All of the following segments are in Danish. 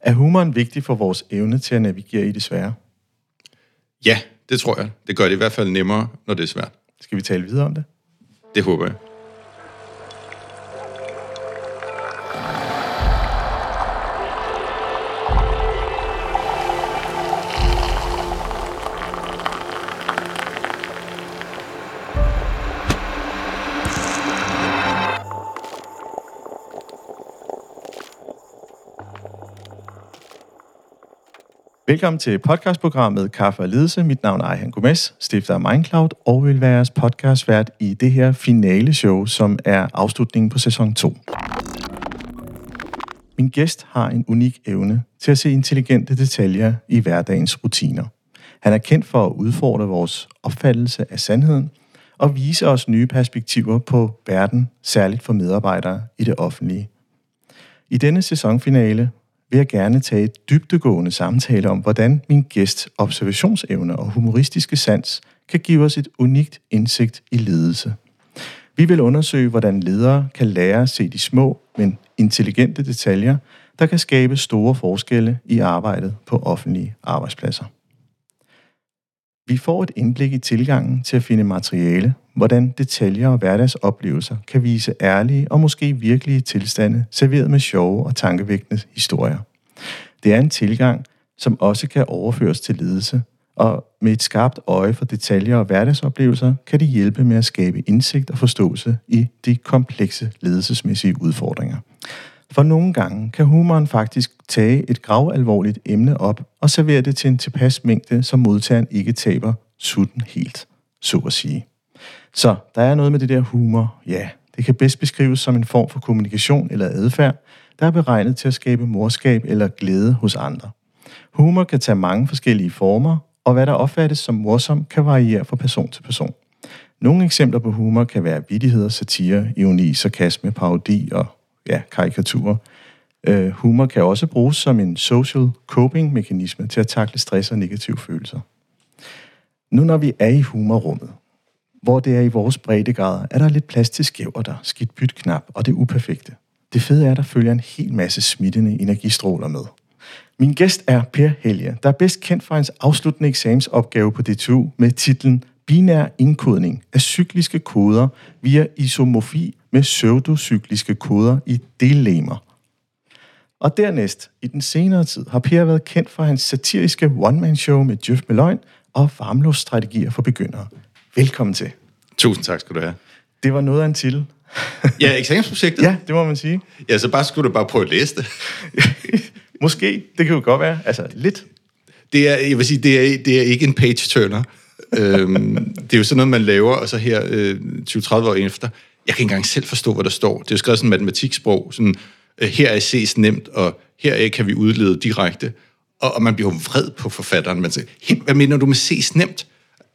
Er humoren vigtig for vores evne til at navigere i det svære? Ja, det tror jeg. Det gør det i hvert fald nemmere, når det er svært. Skal vi tale videre om det? Det håber jeg. Velkommen til podcastprogrammet Kaffe og Lidelse. Mit navn er Ejhan Gomes, stifter af Mindcloud, og vil være jeres podcastvært i det her finale show, som er afslutningen på sæson 2. Min gæst har en unik evne til at se intelligente detaljer i hverdagens rutiner. Han er kendt for at udfordre vores opfattelse af sandheden og vise os nye perspektiver på verden, særligt for medarbejdere i det offentlige. I denne sæsonfinale vil jeg gerne tage et dybdegående samtale om, hvordan min gæsts observationsevne og humoristiske sans kan give os et unikt indsigt i ledelse. Vi vil undersøge, hvordan ledere kan lære at se de små, men intelligente detaljer, der kan skabe store forskelle i arbejdet på offentlige arbejdspladser. Vi får et indblik i tilgangen til at finde materiale, hvordan detaljer og hverdagsoplevelser kan vise ærlige og måske virkelige tilstande, serveret med sjove og tankevækkende historier. Det er en tilgang, som også kan overføres til ledelse, og med et skarpt øje for detaljer og hverdagsoplevelser, kan det hjælpe med at skabe indsigt og forståelse i de komplekse ledelsesmæssige udfordringer. For nogle gange kan humoren faktisk tage et gravalvorligt emne op og servere det til en tilpas mængde, som modtageren ikke taber sutten helt, så at sige. Så der er noget med det der humor, ja, det kan bedst beskrives som en form for kommunikation eller adfærd, der er beregnet til at skabe morskab eller glæde hos andre. Humor kan tage mange forskellige former, og hvad der opfattes som morsom, kan variere fra person til person. Nogle eksempler på humor kan være vidtigheder, satire, ironi, sarkasme, parodi og ja, karikaturer. Uh, humor kan også bruges som en social coping-mekanisme til at takle stress og negative følelser. Nu når vi er i humorrummet, hvor det er i vores breddegrader, er der lidt plads til skæver skidt byt knap og det uperfekte. Det fede er, at der følger en hel masse smittende energistråler med. Min gæst er Per Helge, der er bedst kendt for hans afsluttende eksamensopgave på DTU med titlen Binær indkodning af cykliske koder via isomorfi med pseudocykliske koder i dellemer. Og dernæst, i den senere tid, har Per været kendt for hans satiriske one-man-show med Jeff Meløgn og varmluftsstrategier for begyndere. Velkommen til. Tusind tak skal du have. Det var noget af en titel. Ja, eksamensprojektet? Ja, det må man sige. Ja, så bare skulle du bare prøve at læse det. Måske, det kan jo godt være. Altså, lidt. Det er, jeg vil sige, det er, det er ikke en page-turner. øhm, det er jo sådan noget, man laver, og så her øh, 20-30 år efter, jeg kan ikke engang selv forstå, hvad der står. Det er jo skrevet sådan matematiksprog, sådan, øh, her er ses nemt, og her kan vi udlede direkte. Og, og man bliver jo vred på forfatteren. Man siger, hvad mener du med ses nemt?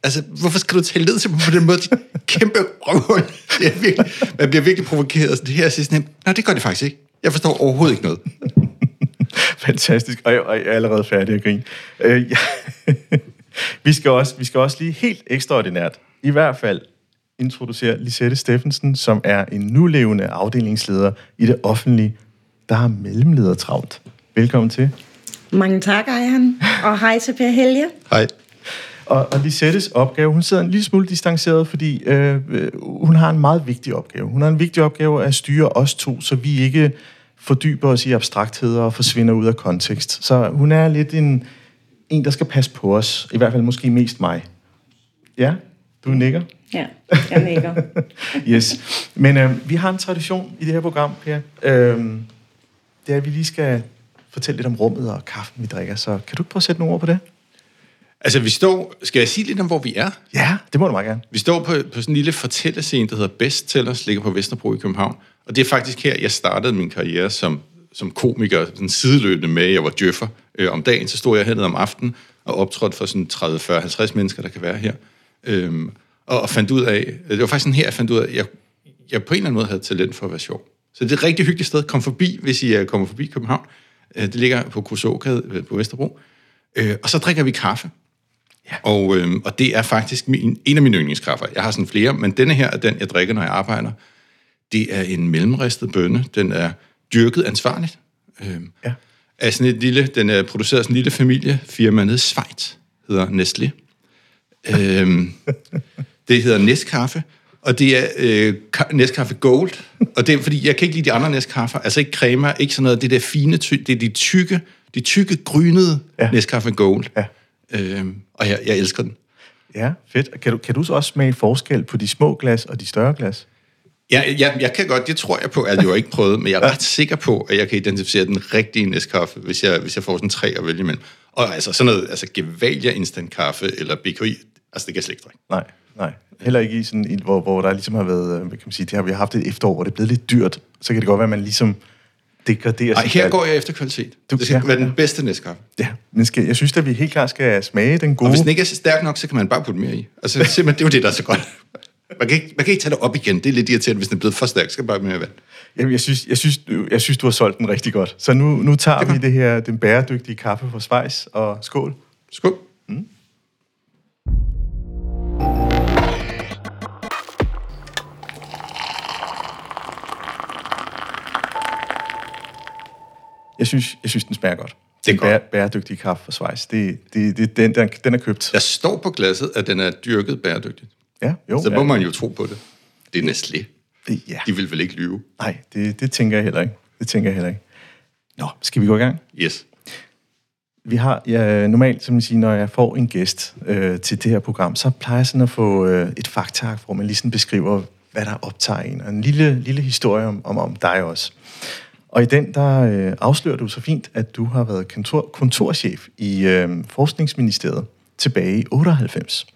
Altså, hvorfor skal du tale ned til mig på den måde? De kæmpe røvhul. Det er virkelig, man bliver virkelig provokeret. Det her sidste nemt. Nej, det gør det faktisk ikke. Jeg forstår overhovedet ikke noget. Fantastisk. Og jeg, og jeg er allerede færdig at grine. Øh, ja. vi, skal også, vi skal også lige helt ekstraordinært, i hvert fald, introducere Lisette Steffensen, som er en nulevende afdelingsleder i det offentlige, der har mellemleder travlt. Velkommen til. Mange tak, Ejhan. Og hej til Per Helge. Hej. Og, og Lisettes opgave, hun sidder en lille smule distanceret, fordi øh, hun har en meget vigtig opgave. Hun har en vigtig opgave at styre os to, så vi ikke fordyber os i abstraktheder og forsvinder ud af kontekst. Så hun er lidt en, en, der skal passe på os. I hvert fald måske mest mig. Ja, du nikker? Ja, jeg nikker. yes. Men øh, vi har en tradition i det her program, Per. Øh, det er, at vi lige skal fortælle lidt om rummet og kaffen, vi drikker. Så kan du ikke prøve at sætte nogle ord på det? Altså, vi står... Skal jeg sige lidt om, hvor vi er? Ja, det må du meget gerne. Vi står på, på sådan en lille fortællescene, der hedder Bestsellers, ligger på Vesterbro i København. Og det er faktisk her, jeg startede min karriere som, som komiker, sådan sideløbende med, jeg var djøffer. Øh, om dagen, så stod jeg hernede om aftenen og optrådte for sådan 30, 40, 50 mennesker, der kan være her. Øhm, og, og fandt ud af... Det var faktisk sådan her, jeg fandt ud af, at jeg, jeg på en eller anden måde havde talent for at være sjov. Så det er et rigtig hyggeligt sted. Kom forbi, hvis I kommer forbi København. Øh, det ligger på Krusågade øh, på Vesterbro. Øh, og så drikker vi kaffe. Ja. Og, øh, og det er faktisk min, en af mine yndlingskaffer. Jeg har sådan flere, men denne her er den, jeg drikker, når jeg arbejder. Det er en mellemristet bønne. Den er dyrket ansvarligt. Øh, ja. af sådan et lille, den er produceret af sådan en lille familiefirma nede i Schweiz, hedder Nestlé. Øhm, det hedder Nescafé, og det er øh, Nescafé Gold, og det er, fordi jeg kan ikke lide de andre Nescafé, altså ikke crema, ikke sådan noget, det der fine, ty- det er de tykke, de tykke, grynede Ja. Nescafé Gold. Ja. Øhm, og jeg, jeg elsker den. Ja, fedt. Kan du, kan du så også smage forskel på de små glas og de større glas? Ja, jeg, jeg kan godt, det tror jeg på, at jeg jo ikke prøvet, men jeg er ret sikker på, at jeg kan identificere den rigtige Nescafé, hvis jeg, hvis jeg får sådan tre at vælge imellem. Og altså sådan noget, altså Gevalia instant kaffe eller BKI, altså det kan jeg slet ikke drikke. Nej, nej. Heller ikke i sådan en, hvor, hvor der ligesom har været, øh, hvad kan man sige, det har vi haft et efterår, hvor det er blevet lidt dyrt. Så kan det godt være, at man ligesom degraderer Nej, sit her valg. går jeg efter kvalitet. Du- Det skal ja, være den bedste Nescafé. Ja, men skal, jeg synes at vi helt klart skal smage den gode. Og hvis den ikke er stærk nok, så kan man bare putte mere i. Altså simpelthen, det er jo det, der er så godt. Man kan, ikke, man kan ikke tage det op igen. Det er lidt irriterende, hvis den er blevet for stærk. Så skal bare mere vand. Jamen, jeg synes, jeg, synes, du, jeg synes, du har solgt den rigtig godt. Så nu, nu tager Det vi det her, den bæredygtige kaffe fra Schweiz, og skål. Skål. Jeg synes, jeg synes den smager godt. Det er bære, bæredygtige kaffe fra Schweiz. Det, det, det, den, den, den er købt. Der står på glasset, at den er dyrket bæredygtigt. Ja, jo. Så ja. må man jo tro på det. Det er Nestlé. Ja. De vil vel ikke lyve? Nej, det, det tænker jeg heller ikke. Det tænker jeg heller ikke. Nå, skal vi gå i gang? Yes. Vi har, ja, normalt, som jeg siger, når jeg får en gæst øh, til det her program, så plejer jeg sådan at få øh, et faktark, hvor man lige sådan beskriver, hvad der optager en, og en lille, lille historie om, om, om dig også. Og i den, der øh, afslører du så fint, at du har været kontor, kontorchef i øh, Forskningsministeriet tilbage i 98.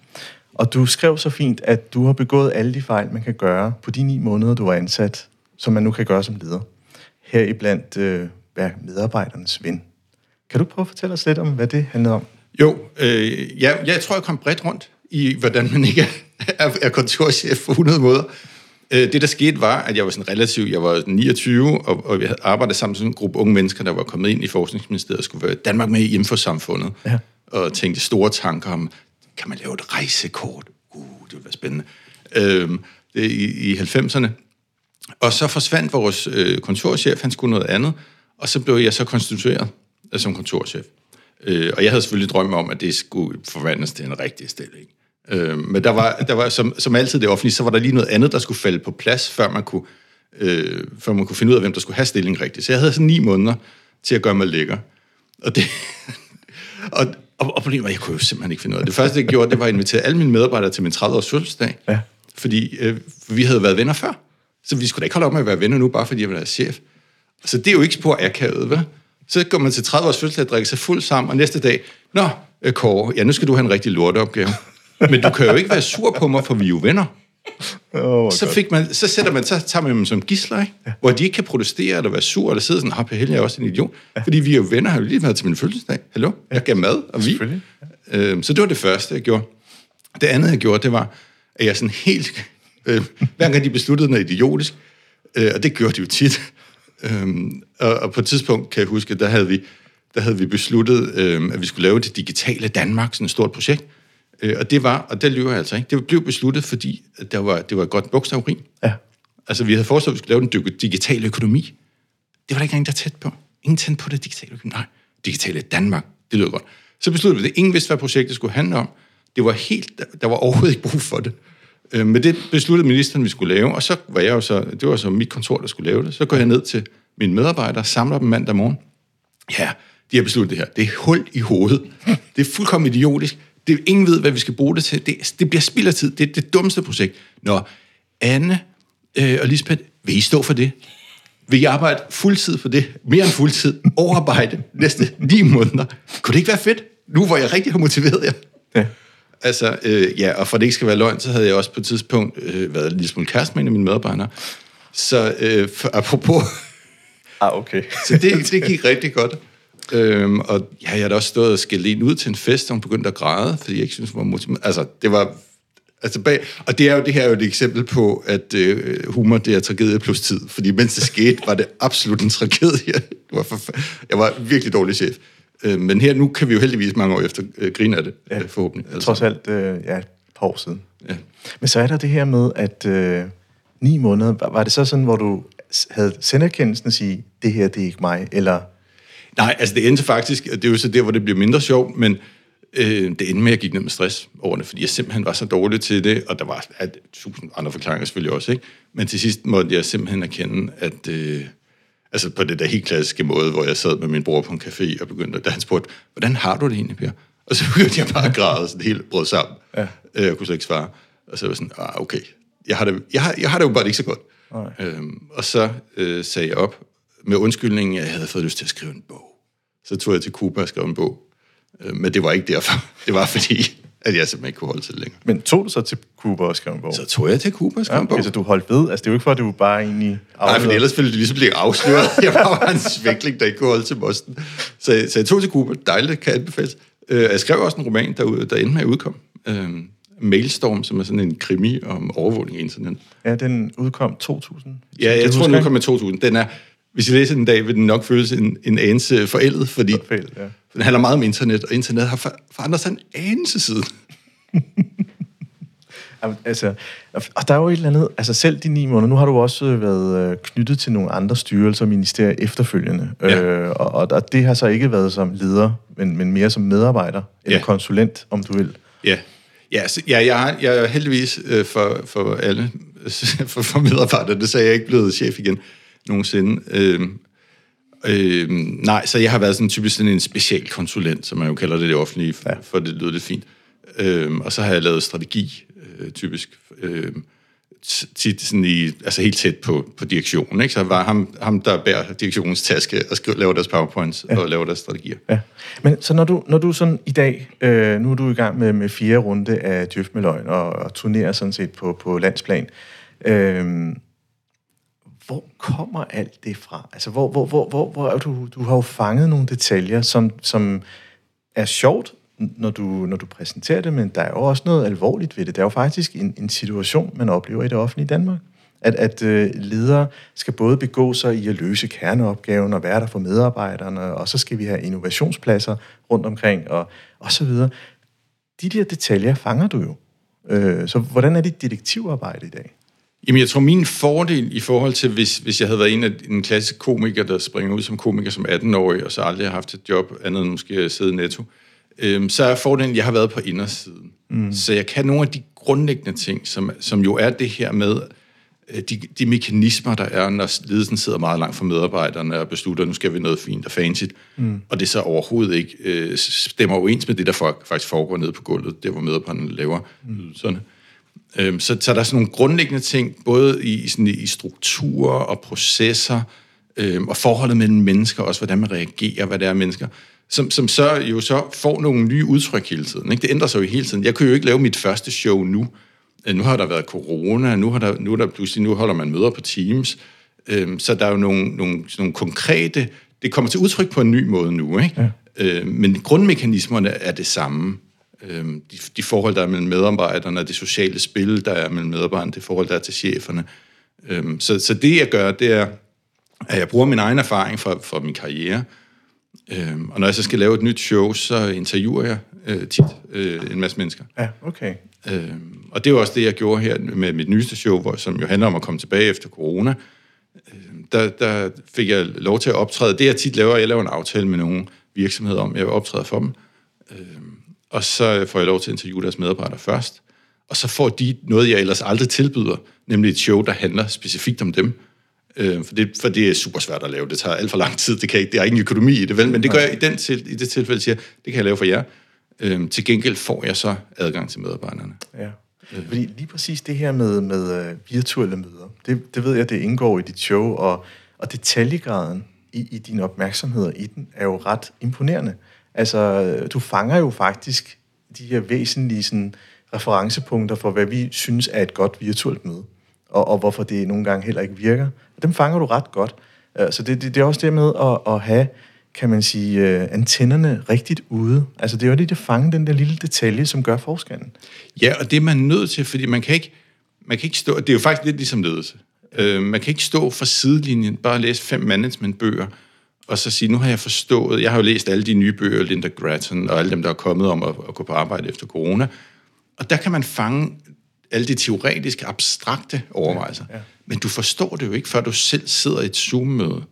Og du skrev så fint, at du har begået alle de fejl, man kan gøre på de ni måneder, du var ansat, som man nu kan gøre som leder. Heriblandt øh, være medarbejdernes ven. Kan du prøve at fortælle os lidt om, hvad det handlede om? Jo, øh, ja, jeg tror, jeg kom bredt rundt i, hvordan man ikke er, er, kontorchef på 100 måder. Øh, det, der skete, var, at jeg var sådan relativt, jeg var 29, og, og vi havde arbejdet sammen med sådan en gruppe unge mennesker, der var kommet ind i Forskningsministeriet og skulle være Danmark med i infosamfundet. Ja. Og tænkte store tanker om, kan man lave et rejsekort? Uh, det ville være spændende. Øh, det, i, I 90'erne. Og så forsvandt vores øh, kontorchef, han skulle noget andet, og så blev jeg så konstitueret øh, som kontorchef. Øh, og jeg havde selvfølgelig drømme om, at det skulle forvandles til en rigtig stilling. Øh, men der var, der var som, som altid det offentlige, så var der lige noget andet, der skulle falde på plads, før man kunne, øh, før man kunne finde ud af, hvem der skulle have stillingen rigtigt. Så jeg havde sådan ni måneder til at gøre mig lækker. Og det... og, og, og problemet var, at jeg kunne jo simpelthen ikke finde ud af det. Det første, jeg gjorde, det var at invitere alle mine medarbejdere til min 30-års fødselsdag. Ja. Fordi øh, vi havde været venner før. Så vi skulle da ikke holde op med at være venner nu, bare fordi jeg var deres chef. Så det er jo ikke spor akavet, vel? Så går man til 30 års fødselsdag og drikker sig fuld sammen, og næste dag, Nå, øh, Kåre, ja, nu skal du have en rigtig lorteopgave. Men du kan jo ikke være sur på mig, for vi er jo venner. Oh, Så, fik man, så, sætter man, så tager man dem som gisler, ikke? Ja. hvor de ikke kan protestere eller være sur, eller sidde sådan, har Helge er også en idiot. Ja. Fordi vi er jo venner, har jo lige været til min fødselsdag. Hallo? Jeg gav mad, og vi. Selvfølgelig, Øhm, så det var det første, jeg gjorde. Det andet, jeg gjorde, det var, at jeg sådan helt... Øh, hver gang de besluttede noget idiotisk, øh, og det gjorde de jo tit, øhm, og, og på et tidspunkt, kan jeg huske, der havde vi, der havde vi besluttet, øh, at vi skulle lave det digitale Danmark, sådan et stort projekt. Øh, og det var, og det lyver jeg altså ikke, det blev besluttet, fordi der var, det var et godt bogstavrim. Ja. Altså, vi havde foreslået, at vi skulle lave den digitale økonomi. Det var der ikke engang, der tæt på. Ingen tændt på det digitale økonomi. Nej, digitale Danmark, det lyder godt. Så besluttede vi det. Ingen vidste, hvad projektet skulle handle om. Det var helt, der- der var overhovedet ikke brug for det. Øh, Men det besluttede ministeren, vi skulle lave, og så var jeg jo så, det var så mit kontor, der skulle lave det. Så går jeg ned til mine medarbejdere, samler dem mandag morgen. Ja, de har besluttet det her. Det er hul i hovedet. Det er fuldkommen idiotisk. Det, ingen ved, hvad vi skal bruge det til. Det, det bliver spild af tid. Det er det dummeste projekt. Nå, Anne øh, og Lisbeth, vil I stå for det? Vil I arbejde fuldtid for det? Mere end fuldtid? Overarbejde næste ni måneder? Kunne det ikke være fedt? Nu hvor jeg rigtig har motiveret jer. Ja. Altså, øh, ja, og for det ikke skal være løgn, så havde jeg også på et tidspunkt øh, været lille smule kæreste med en af mine medarbejdere. Så øh, for, apropos, Ah, okay. så det, det gik rigtig godt. Øhm, og ja, jeg har da også stået og skældt en ud til en fest, og hun begyndte at græde, fordi jeg ikke synes, hun var motiveret. Altså, det var... Altså bag, og det er jo det her er jo et eksempel på, at øh, humor, det er tragedie plus tid. Fordi mens det skete, var det absolut en tragedie. Det var forf- jeg var virkelig dårlig chef. Øh, men her, nu kan vi jo heldigvis mange år efter øh, grine af det, ja. øh, forhåbentlig. Altså, Trods alt, øh, ja, et par år siden. ja. Men så er der det her med, at øh, ni måneder, var, var det så sådan, hvor du havde senderkendelsen at sige, det her, det er ikke mig, eller... Nej, altså det endte faktisk, det er jo så der, hvor det bliver mindre sjovt, men øh, det endte med, at jeg gik ned med stress over det, fordi jeg simpelthen var så dårlig til det, og der var at, tusind andre forklaringer selvfølgelig også, ikke? Men til sidst måtte jeg simpelthen erkende, at... Øh, altså på det der helt klassiske måde, hvor jeg sad med min bror på en café og begyndte, da han spurgte, hvordan har du det egentlig, Per? Og så begyndte jeg bare at græde, sådan helt brød sammen. Ja. Øh, jeg kunne slet ikke svare. Og så var jeg sådan, ah, okay, jeg har det, jeg har, jeg har det jo bare ikke så godt. Øhm, og så øh, sagde jeg op med undskyldningen, at jeg havde fået lyst til at skrive en bog. Så tog jeg til Cuba og skrev en bog. Øh, men det var ikke derfor. Det var fordi, at jeg simpelthen ikke kunne holde til det længere. Men tog du så til Cuba og skrev en bog? Så tog jeg til Cuba og skrev ja, en bog. Så du holdt ved? Altså, det er jo ikke for, at du bare egentlig... Nej, for ellers ville det ligesom blive afsløret. Jeg var bare en svækling, der ikke kunne holde til Boston. Så, så jeg tog til Cuba. Dejligt, kan anbefales. Øh, jeg skrev også en roman, der, der endte med at udkomme. Øh, Mailstorm, som er sådan en krimi om overvågning af internet. Ja, den udkom 2000. Ja, jeg tror, den udkom med 2000. Den er, hvis I læser den dag, vil den nok føles en, en anelse forældet, fordi Forældet, ja. den handler meget om internet, og internet har for, forandret sig en anelse siden. Altså, og der er jo et eller andet, altså selv de ni måneder, nu har du også øh, været øh, knyttet til nogle andre styrelser og ministerier efterfølgende, Ja. øh, og, og, det har så ikke været som leder, men, men mere som medarbejder, eller Ja. konsulent, om du vil. Ja, ja, så, ja jeg, jeg er heldigvis øh, for, for alle, for, for medarbejdere, så er jeg ikke blevet chef igen nogensinde. Øh, øh, nej, så jeg har været sådan typisk sådan en specialkonsulent, som man jo kalder det det offentlige, for, ja. for det lyder lidt fint. Øh, og så har jeg lavet strategi, øh, typisk. Øh, tit sådan i, altså helt tæt på, på direktionen. Ikke? Så var ham, ham, der bærer direktionens taske og skriver, laver deres powerpoints ja. og laver deres strategier. Ja. Men så når du, når du sådan i dag, øh, nu er du i gang med, med fire runde af Djøf med løgn, og, og turnerer sådan set på, på landsplan. Øh, hvor kommer alt det fra? Altså, hvor, hvor, hvor, hvor, hvor er du, du har jo fanget nogle detaljer, som, som er sjovt, når du, når du præsenterer det, men der er jo også noget alvorligt ved det. Det er jo faktisk en, en situation, man oplever i det offentlige Danmark. At, at øh, ledere skal både begå sig i at løse kerneopgaven og være der for medarbejderne, og så skal vi have innovationspladser rundt omkring, og, og så videre. De der detaljer fanger du jo. Øh, så hvordan er dit detektivarbejde i dag? Jamen, jeg tror, min fordel i forhold til, hvis, hvis jeg havde været en af en klassisk komiker, der springer ud som komiker som 18-årig, og så aldrig har haft et job andet end måske at sidde netto, øhm, så er fordelen, at jeg har været på indersiden. Mm. Så jeg kan nogle af de grundlæggende ting, som, som jo er det her med øh, de, de mekanismer, der er, når ledelsen sidder meget langt fra medarbejderne og beslutter, nu skal vi noget fint og fancy, mm. og det så overhovedet ikke øh, stemmer overens med det, der faktisk foregår nede på gulvet, der hvor medarbejderne laver mm. ydelserne. Øhm, så, så der er sådan nogle grundlæggende ting, både i, sådan, i strukturer og processer, øhm, og forholdet mellem mennesker, også hvordan man reagerer, hvad det er mennesker, som, som så jo så får nogle nye udtryk hele tiden. Ikke? Det ændrer sig jo hele tiden. Jeg kunne jo ikke lave mit første show nu. Øh, Nu har der været corona, nu har der, nu er der pludselig, nu holder man møder på Teams, øhm, så der er jo nogle, nogle, nogle konkrete, det kommer til udtryk på en ny måde nu, ikke? Ja. Øh, men grundmekanismerne er det samme. Øhm, de, de forhold, der er mellem medarbejderne, det sociale spil, der er mellem medarbejderne, det forhold, der er til cheferne. Øhm, så, så det, jeg gør, det er, at jeg bruger min egen erfaring fra, fra min karriere, øhm, og når jeg så skal lave et nyt show, så interviewer jeg øh, tit øh, en masse mennesker. Ja, okay. Øhm, og det er jo også det, jeg gjorde her med mit nyeste show, hvor, som jo handler om at komme tilbage efter corona. Øhm, der, der fik jeg lov til at optræde. Det, jeg tit laver, jeg laver en aftale med nogle virksomheder om, jeg vil optræde for dem. Øhm, og så får jeg lov til at interviewe deres medarbejdere først. Og så får de noget, jeg ellers aldrig tilbyder, nemlig et show, der handler specifikt om dem. Øh, for, det, for det er super svært at lave. Det tager alt for lang tid. Det kan ikke, der er ingen økonomi i det, vel? Men det gør jeg i, den til, i det tilfælde, siger det kan jeg lave for jer. Øh, til gengæld får jeg så adgang til medarbejderne. Ja. Fordi lige præcis det her med, med øh, virtuelle møder, det, det ved jeg, det indgår i dit show, og, og detaljegraden i, i din opmærksomhed i den er jo ret imponerende. Altså, du fanger jo faktisk de her væsentlige sådan, referencepunkter for, hvad vi synes er et godt virtuelt møde, og, og hvorfor det nogle gange heller ikke virker. Og dem fanger du ret godt. Øh, så det, det, det er også det med at, at have, kan man sige, øh, antennerne rigtigt ude. Altså, det er jo lige at fange den der lille detalje, som gør forskellen. Ja, og det er man nødt til, fordi man kan ikke, man kan ikke stå... Det er jo faktisk lidt ligesom ledelse. Øh, man kan ikke stå fra sidelinjen, bare læse fem managementbøger, og så sige, nu har jeg forstået... Jeg har jo læst alle de nye bøger, Linda Grattan, og alle dem, der er kommet om at, at gå på arbejde efter corona. Og der kan man fange alle de teoretiske, abstrakte overvejelser. Ja, ja. Men du forstår det jo ikke, før du selv sidder i et Zoom-møde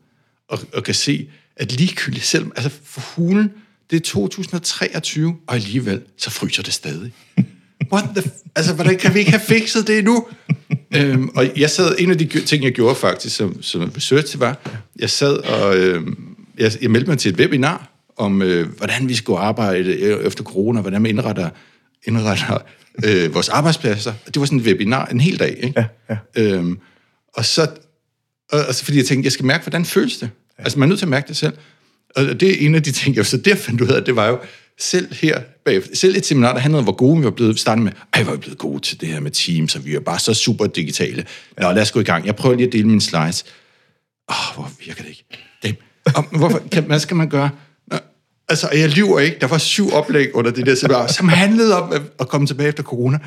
og, og kan se, at ligegyldigt selv, altså for hulen, det er 2023, og alligevel, så fryser det stadig. What the altså, hvordan kan vi ikke have fikset det endnu? øhm, og jeg sad, en af de ting, jeg gjorde faktisk, som, som research var, jeg sad og, øhm, jeg, jeg meldte mig til et webinar, om øh, hvordan vi skulle arbejde øh, efter corona, hvordan man indretter, indretter øh, vores arbejdspladser. Det var sådan et webinar en hel dag, ikke? Ja, ja. Øhm, og så, og, altså, fordi jeg tænkte, jeg skal mærke, hvordan føles det? Ja. Altså, man er nødt til at mærke det selv. Og det er en af de ting, jeg så der fandt ud af, det var jo, selv her bagefter, selv et seminar, der handlede om, hvor gode vi var blevet, startet med, ej, hvor er vi blevet gode til det her med Teams, og vi er bare så super digitale. Nå, lad os gå i gang. Jeg prøver lige at dele mine slides. Åh, oh, hvor virker det ikke? Og, hvorfor, kan, hvad skal man gøre? Nå, altså, jeg lyver ikke. Der var syv oplæg under det der seminar, som handlede om at, komme tilbage efter corona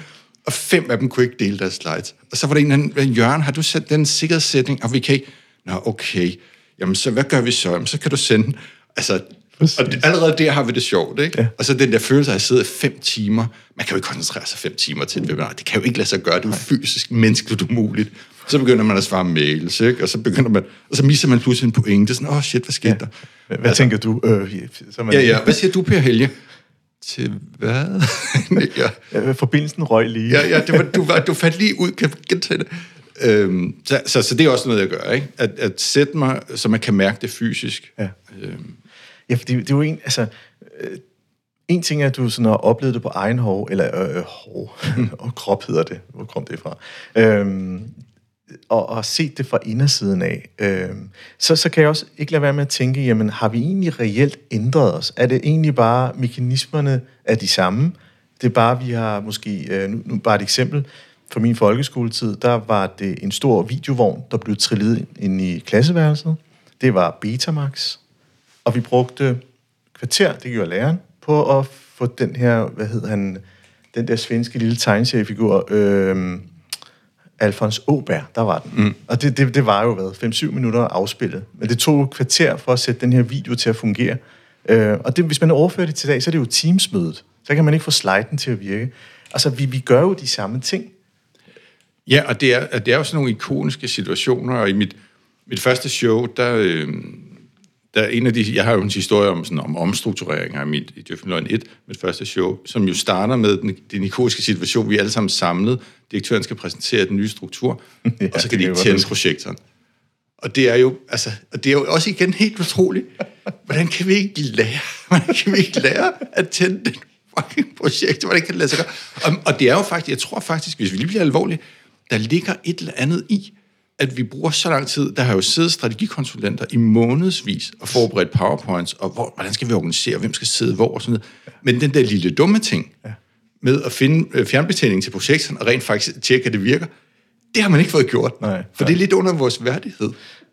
og fem af dem kunne ikke dele deres slides. Og så var der en anden, Jørgen, har du sat den sikkerhedssætning, og vi kan ikke... Nå, okay. Jamen, så hvad gør vi så? Jamen, så kan du sende... Altså, Præcis. og allerede der har vi det sjovt, ikke? Ja. Og så den der følelse af at sidde i fem timer. Man kan jo ikke koncentrere sig fem timer til et webinar. Det kan jo ikke lade sig gøre. Det er jo fysisk, menneskeligt umuligt. Så begynder man at svare mails, ikke? Og så begynder man... Og så misser man pludselig en pointe. Sådan, åh oh, shit, hvad skete ja. der? Hvad, hvad tænker du? Øh, så man, Ja, ja. Hvad siger du, Per Helge? Til hvad? ja. ja. Forbindelsen røg lige. Ja, ja det var, du, var, du fandt lige ud, kan gentage det? Øhm, så, så, så det er også noget, jeg gør, ikke? At, at sætte mig, så man kan mærke det fysisk. Ja. Øhm, Ja, for det, det er jo en, altså, øh, en ting er, at du sådan har oplevet det på egen hår, eller øh, hår, og krop hedder det, hvor kom det fra, øhm, og, og set det fra indersiden af, øh, så, så kan jeg også ikke lade være med at tænke, jamen har vi egentlig reelt ændret os? Er det egentlig bare, mekanismerne er de samme? Det er bare, vi har måske, øh, nu, nu bare et eksempel, for min folkeskoletid, der var det en stor videovogn, der blev trillet ind i klasseværelset. Det var Betamax, og vi brugte kvarter, det gjorde læreren, på at få den her, hvad hed han, den der svenske lille tegneseriefigur, øh, Alfons Åberg, der var den. Mm. Og det, det, det var jo, hvad, 5-7 minutter afspillet. Men det tog et kvarter for at sætte den her video til at fungere. Øh, og det, hvis man overfører det til dag, så er det jo Teams-mødet. Så kan man ikke få sliden til at virke. Altså, vi, vi gør jo de samme ting. ja, og det er, det er jo sådan nogle ikoniske situationer, og i mit, mit første show, der, øh, der er en af de, jeg har jo en historie om, sådan, om omstrukturering af mit, i Døffeløgn 1, mit første show, som jo starter med den, den ikoniske situation, vi er alle sammen samlet, direktøren skal præsentere den nye struktur, Ja, og så kan de ikke tænde projektoren. Og det er jo, altså, og det er jo også igen helt utroligt. Hvordan kan vi ikke lære, hvordan kan vi ikke lære at tænde den fucking projekt? Hvordan kan det lade sig gøre? Og, og det er jo faktisk, jeg tror faktisk, hvis vi lige bliver alvorlige, der ligger et eller andet i, at vi bruger så lang tid. Der har jo siddet strategikonsulenter i månedsvis og forberedt powerpoints, og hvor, hvordan skal vi organisere, hvem skal sidde hvor og sådan noget. Men den der lille dumme ting, med at finde øh, fjernbetjening til projekterne og rent faktisk tjekke, at det virker, det har man ikke fået gjort. Nej, for det er lidt under vores værdighed.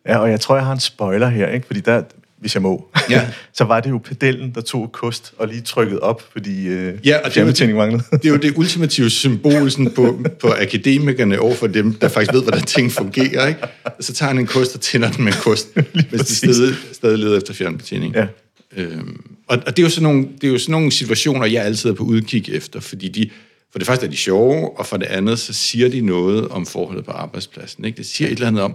Ja, og jeg tror, jeg har en spoiler her, ikke? Fordi der, hvis jeg må, Ja. så var det jo pedellen, der tog kost og lige trykket op, fordi øh, Ja, og det er fjernbetjening manglede. Det er jo det ultimative symbol sådan på, på akademikerne over for dem, der faktisk ved, hvordan ting fungerer. Ikke? Så tager han en kost og tænder den med en kost, hvis de stadig, stadig leder efter fjernbetjening. Ja. Øhm, og, og det, er jo sådan nogle, det er jo sådan nogle situationer, jeg altid er på udkig efter, fordi de, for det første er de sjove, og for det andet, så siger de noget om forholdet på arbejdspladsen. Ikke? Det siger et eller andet om,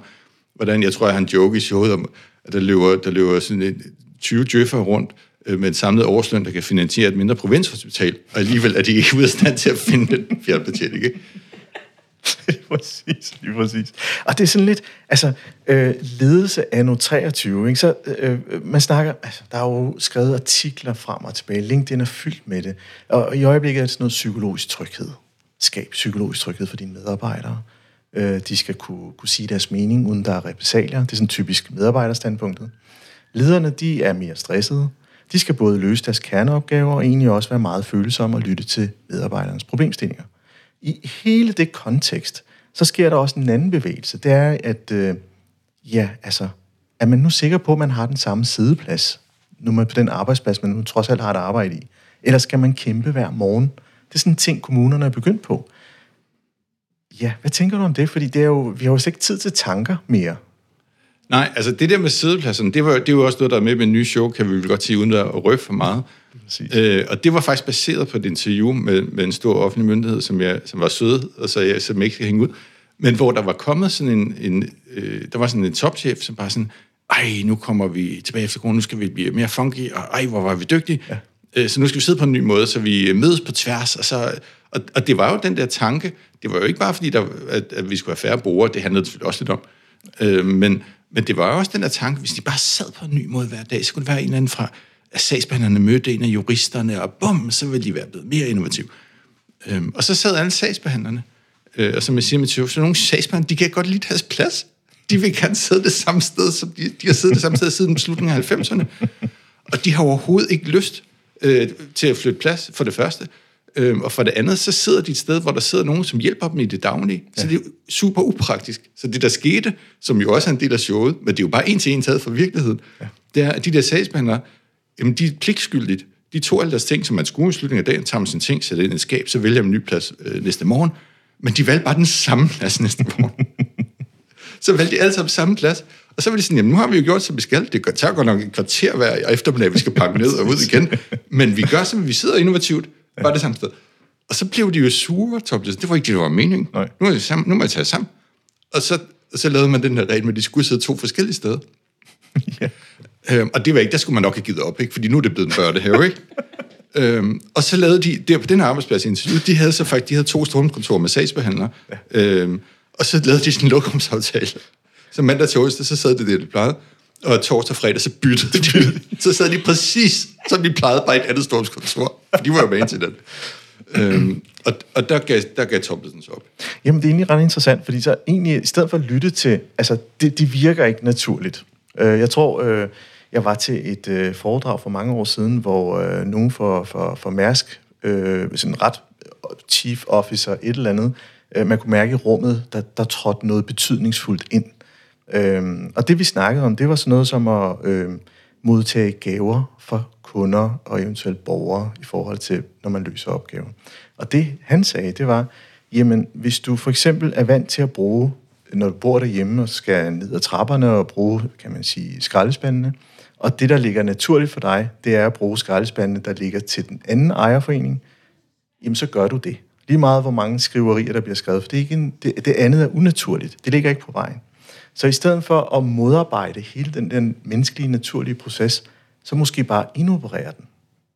hvordan, jeg tror, at han joke i showet om, at der løber, der løber sådan et 20 djøffer rundt øh, med en samlet årsløn, der kan finansiere et mindre provinshospital, og alligevel er de ikke ude af stand til at finde den fjernbetjening. Ikke? lige præcis, lige præcis. Og det er sådan lidt, altså, øh, ledelse af nu 23, ikke? så øh, øh, man snakker, altså, der er jo skrevet artikler frem og tilbage, LinkedIn er fyldt med det, og i øjeblikket er det sådan noget psykologisk tryghed. Skab psykologisk tryghed for dine medarbejdere. Øh, de skal kunne, kunne sige deres mening, uden der er repressalier. Det er sådan typisk medarbejderstandpunktet. Lederne, de er mere stressede. De skal både løse deres kerneopgaver og egentlig også være meget følsomme og lytte til medarbejdernes problemstillinger. I hele det kontekst, så sker der også en anden bevægelse. Det er, at øh, ja, altså, er man nu sikker på, at man har den samme sideplads, nu man på den arbejdsplads, man nu trods alt har et arbejde i? Eller skal man kæmpe hver morgen? Det er sådan en ting, kommunerne er begyndt på. Ja, hvad tænker du om det? Fordi det er jo, vi har jo ikke tid til tanker mere. Nej, altså det der med sædepladserne, det, var, det jo også noget, der er med med en ny show, kan vi vel godt sige, uden at røbe for meget. Præcis. Øh, og det var faktisk baseret på et interview med, med en stor offentlig myndighed, som, jeg, som var sød, og så jeg, som ikke skal hænge ud. Men hvor der var kommet sådan en, en øh, der var sådan en topchef, som bare sådan, ej, nu kommer vi tilbage efter corona, nu skal vi blive mere funky, og ej, hvor var vi dygtige. Ja. Øh, så nu skal vi sidde på en ny måde, så vi mødes på tværs, og så... Og, og det var jo den der tanke, det var jo ikke bare fordi, der, at, at vi skulle have færre brugere, det handlede selvfølgelig også lidt om, øh, men, men det var jo også den der tanke, hvis de bare sad på en ny måde hver dag, så kunne det være en eller anden fra, at sagsbehandlerne mødte en af juristerne, og bum, så ville de være blevet mere innovative. Øh, og så sad alle sagsbehandlerne, øh, og som jeg siger med så nogle sagsbehandlere, de kan godt lide deres plads. De vil gerne sidde det samme sted, som de, de har siddet det samme sted siden slutningen af 90'erne. Og de har overhovedet ikke lyst øh, til at flytte plads, for det første. Øhm, og for det andet, så sidder de et sted, hvor der sidder nogen, som hjælper dem i det daglige. Ja. Så det er super upraktisk. Så det, der skete, som jo også er en del af showet, men det er jo bare en til en taget fra virkeligheden, ja. det er, at de der sagsbehandlere, jamen de er pligtskyldigt. De tog alle deres ting, som man skulle i slutningen af dagen, tager man sin ting, sætter ind i et skab, så vælger man en ny plads øh, næste morgen. Men de valgte bare den samme plads næste morgen. så valgte de alle sammen samme plads. Og så var de sådan, jamen nu har vi jo gjort, som vi skal. Det tager godt nok et kvarter hver eftermiddag, vi skal pakke ned og ud igen. Men vi gør, som vi sidder innovativt, bare det samme sted. Og så blev de jo sure, topless. Det var ikke det, der var meningen. Nej. Nu, er det sammen, nu må jeg tage sammen. Og så, og så lavede man den her regel med, at de skulle sidde to forskellige steder. ja. øhm, og det var ikke, der skulle man nok have givet op, ikke? fordi nu er det blevet en børnehave, ikke? øhm, og så lavede de, der på den her arbejdsplads de havde så faktisk, de havde to stormkontorer med sagsbehandlere, ja. øhm, og så lavede de sådan en lokumsaftale. Så mandag til onsdag, så sad det der, det plejede. Og torsdag og fredag, så byttede de. så sad de præcis, som de plejede, bare et andet stormskontor. De var jo vant til den. Øhm, og, og der gav, der gav Tomlinson så op. Jamen, det er egentlig ret interessant, fordi så egentlig, i stedet for at lytte til, altså, det, det virker ikke naturligt. Øh, jeg tror, øh, jeg var til et øh, foredrag for mange år siden, hvor øh, nogen for, for, for Mærsk, øh, sådan ret øh, chief officer, et eller andet, øh, man kunne mærke i rummet, der, der trådte noget betydningsfuldt ind. Øhm, og det vi snakkede om, det var sådan noget som at øhm, modtage gaver fra kunder og eventuelt borgere i forhold til, når man løser opgaver. Og det han sagde, det var, jamen hvis du for eksempel er vant til at bruge, når du bor derhjemme og skal ned ad trapperne og bruge, kan man sige, skraldespandene, og det, der ligger naturligt for dig, det er at bruge skraldespandene, der ligger til den anden ejerforening, jamen så gør du det. Lige meget, hvor mange skriverier, der bliver skrevet, for det, er ikke en, det, det andet er unaturligt. Det ligger ikke på vejen. Så i stedet for at modarbejde hele den, den menneskelige, naturlige proces, så måske bare indoperere den,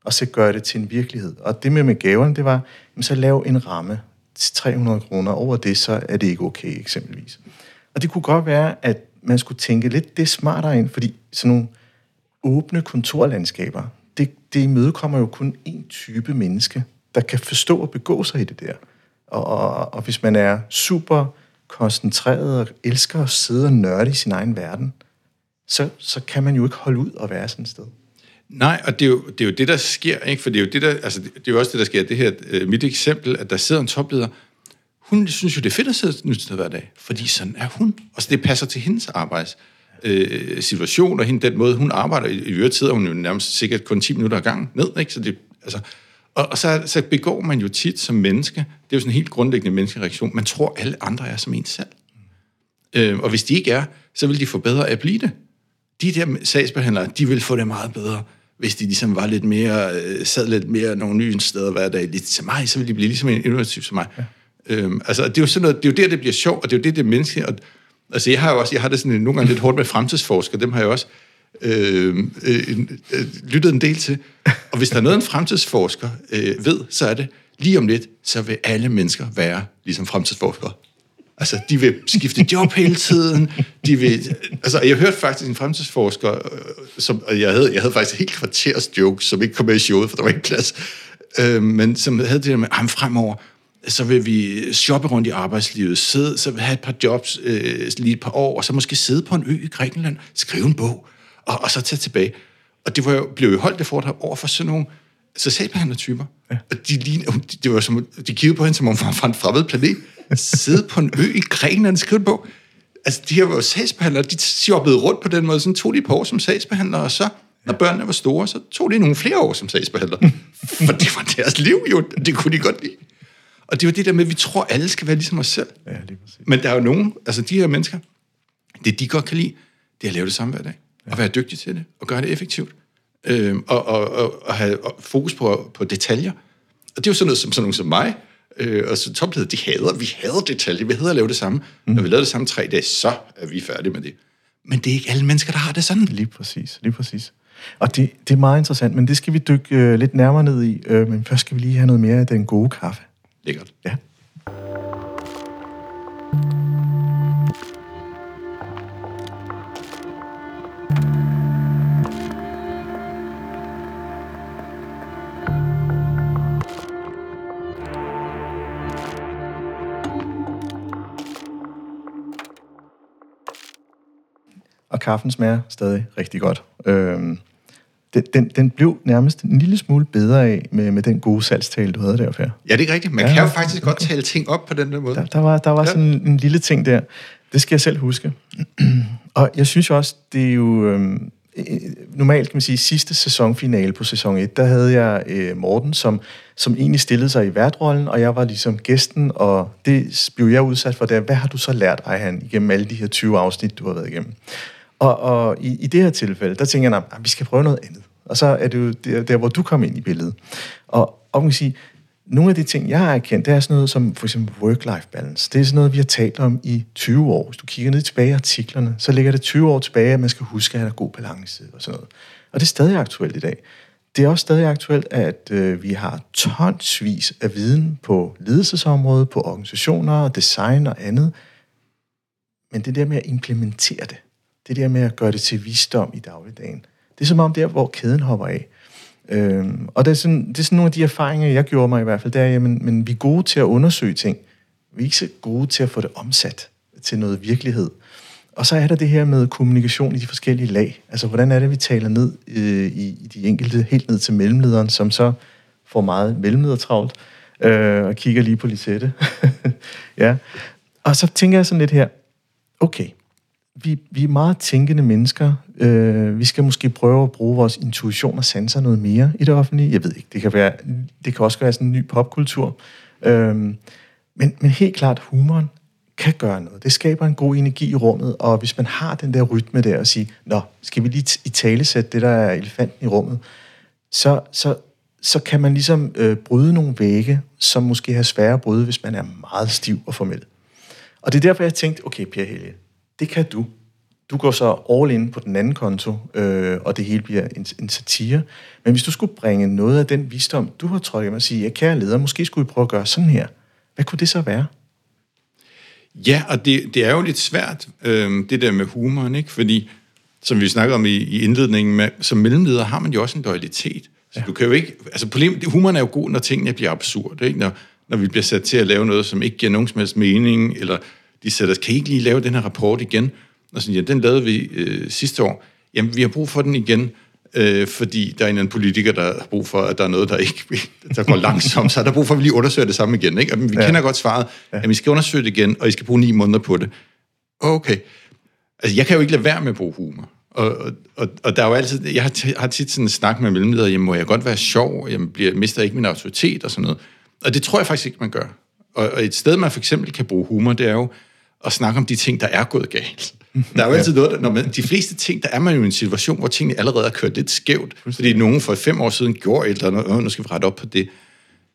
og så gøre det til en virkelighed. Og det med med gaverne, det var, jamen, så lav en ramme til 300 kroner. Over det, så er det ikke okay, eksempelvis. Og det kunne godt være, at man skulle tænke lidt det smartere ind, fordi sådan nogle åbne kontorlandskaber, det, det imødekommer jo kun én type menneske, der kan forstå og begå sig i det der. Og, og, og hvis man er super koncentreret og elsker at sidde og nørde i sin egen verden, så, så kan man jo ikke holde ud og være sådan et sted. Nej, og det er, jo, det er jo det, der sker, ikke? for det er jo, det, der, altså, det er jo også det, der sker. Det her, øh, mit eksempel, at der sidder en topleder, hun synes jo, det er fedt at sidde et nyt sted hver dag, fordi sådan er hun. Og så det passer til hendes arbejds øh, situation, og hende, den måde, hun arbejder. I øvrigt sidder hun jo nærmest sikkert kun 10 minutter ad gangen ned, ikke? Så det, altså, og, og så, så begår man jo tit som menneske, det er jo sådan en helt grundlæggende menneskereaktion, man tror, alle andre er som en selv. Øh, og hvis de ikke er, så vil de få bedre at blive det. De der sagsbehandlere, de vil få det meget bedre, hvis de ligesom var lidt mere, øh, sad lidt mere nogle nye steder hver dag, lidt til mig, så vil de blive ligesom en innovativ som mig. Ja. Øhm, altså, det er jo sådan noget, det er jo der, det bliver sjovt, og det er jo det, det er menneskeligt. Og, altså, jeg har jo også, jeg har det sådan nogle gange lidt hårdt med fremtidsforskere, dem har jeg også øh, øh, øh, lyttet en del til. Og hvis der er noget, en fremtidsforsker øh, ved, så er det, lige om lidt, så vil alle mennesker være ligesom fremtidsforskere. Altså, de vil skifte job hele tiden. De vil, altså, jeg hørte faktisk en fremtidsforsker, øh, som, og jeg havde, jeg havde faktisk helt kvarters joke, som ikke kom med i showet, for der var ikke plads, øh, men som havde det der med, ah, at fremover, så vil vi shoppe rundt i arbejdslivet, sidde, så vil have et par jobs øh, lige et par år, og så måske sidde på en ø i Grækenland, skrive en bog, og, og så tage tilbage. Og det var jo, blev jo holdt det foredrag over for sådan nogle så sagsbehandlertyper. Ja. Og de, lignede, det var som, de kiggede på hende, som om hun var en fremmed planet. Sidde på en ø i Grækenland skrive bog. Altså, de her var jo sagsbehandlere, de shoppede rundt på den måde, sådan tog de på år som sagsbehandlere, og så, når børnene var store, så tog de nogle flere år som sagsbehandlere. For det var deres liv jo, det kunne de godt lide. Og det var det der med, at vi tror, at alle skal være ligesom os selv. Ja, lige præcis. Men der er jo nogen, altså de her mennesker, det de godt kan lide, det er at lave det samme hver dag. Og være dygtig til det, og gøre det effektivt. Øhm, og, og, og, og have fokus på, på detaljer. Og det er jo sådan noget som, sådan noget som mig, øh, og så topleder, de hader, vi hader detaljer, vi hader at lave det samme. Mm. Når vi laver det samme tre dage, så er vi færdige med det. Men det er ikke alle mennesker, der har det sådan. Lige præcis, lige præcis. Og det, det er meget interessant, men det skal vi dykke øh, lidt nærmere ned i. Øh, men først skal vi lige have noget mere af den gode kaffe. Lækkert. Ja. Kaffen smager stadig rigtig godt. Øhm, den, den, den blev nærmest en lille smule bedre af med, med den gode salgstale, du havde der, Per. Ja, det er rigtigt. Man Ja, kan jo faktisk godt tale ting op på den der måde. Der, der var, der var Ja. sådan en lille ting der. Det skal jeg selv huske. og jeg synes jo også, det er jo... Øhm, øh, normalt kan man sige, sidste sæsonfinale på sæson 1, der havde jeg øh, Morten, som, som egentlig stillede sig i værtrollen, og jeg var ligesom gæsten, og det blev jeg udsat for der. Hvad har du så lært, Ejhan, igennem alle de her 20 afsnit, du har været igennem? Og, og i, i det her tilfælde, der tænker jeg, at vi skal prøve noget andet. Og så er det jo der, der hvor du kom ind i billedet. Og, og man kan sige, nogle af de ting, jeg har erkendt, det er sådan noget som for eksempel work-life balance. Det er sådan noget, vi har talt om i 20 år. Hvis du kigger ned tilbage i artiklerne, så ligger det 20 år tilbage, at man skal huske at have god balance og sådan noget. Og det er stadig aktuelt i dag. Det er også stadig aktuelt, at øh, vi har tonsvis af viden på ledelsesområdet, på organisationer, design og andet. Men det der med at implementere det, det der med at gøre det til visdom i dagligdagen, det er som om der, hvor kæden hopper af. Øhm, og det er, sådan, det er sådan nogle af de erfaringer, jeg gjorde mig i hvert fald, det er, jamen, men vi er gode til at undersøge ting. Vi er ikke så gode til at få det omsat til noget virkelighed. Og så er der det her med kommunikation i de forskellige lag. Altså, hvordan er det, vi taler ned øh, i, i de enkelte, helt ned til mellemlederen, som så får meget mellemledertravlt, øh, og kigger lige på Lisette. ja. Og så tænker jeg sådan lidt her, okay, vi, vi er meget tænkende mennesker. Øh, vi skal måske prøve at bruge vores intuition og sanser noget mere i det offentlige. Jeg ved ikke, det kan, være, det kan også være sådan en ny popkultur. Øh, men, men helt klart, humoren kan gøre noget. Det skaber en god energi i rummet, og hvis man har den der rytme der og sige, nå, skal vi lige i tale sætte det, der er elefanten i rummet, så, så, så kan man ligesom øh, bryde nogle vægge, som måske har svære at bryde, hvis man er meget stiv og formel. Og det er derfor, jeg tænkte, okay, Per Helge, det kan du. Du går så all in på den anden konto, øh, og det hele bliver en, en satire. Men hvis du skulle bringe noget af den visdom, du har trådt og sige, ja, kære leder, måske skulle vi prøve at gøre sådan her. Hvad kunne det så være? Ja, og det, det er jo lidt svært, øh, det der med humoren, ikke? Fordi, som vi snakker om i, i indledningen, med, som mellemleder har man jo også en loyalitet. Så ja. du kan jo ikke... Altså, problemet, humoren er jo god, når tingene bliver absurd, ikke? Når, når vi bliver sat til at lave noget, som ikke giver nogen som helst mening, eller de sætter os, kan I ikke lige lave den her rapport igen? Og sådan, ja, den lavede vi øh, sidste år. Jamen, vi har brug for den igen, øh, fordi der er en anden politiker, der har brug for, at der er noget, der ikke der går langsomt, så er der brug for, at vi lige undersøger det samme igen. Ikke? Og vi ja. kender godt svaret, ja. at vi skal undersøge det igen, og I skal bruge ni måneder på det. Okay. Altså, jeg kan jo ikke lade være med at bruge humor. Og, og, og, der er jo altid, jeg har, t- har tit sådan en snak med mellemledere, jamen må jeg godt være sjov, jeg bliver, mister ikke min autoritet og sådan noget. Og det tror jeg faktisk ikke, man gør. Og, og et sted, man for eksempel kan bruge humor, det er jo at snakke om de ting, der er gået galt. Der er jo altid noget, der, når man, de fleste ting, der er man jo i en situation, hvor tingene allerede er kørt lidt skævt, fordi nogen for fem år siden gjorde et eller andet, og nu skal vi rette op på det.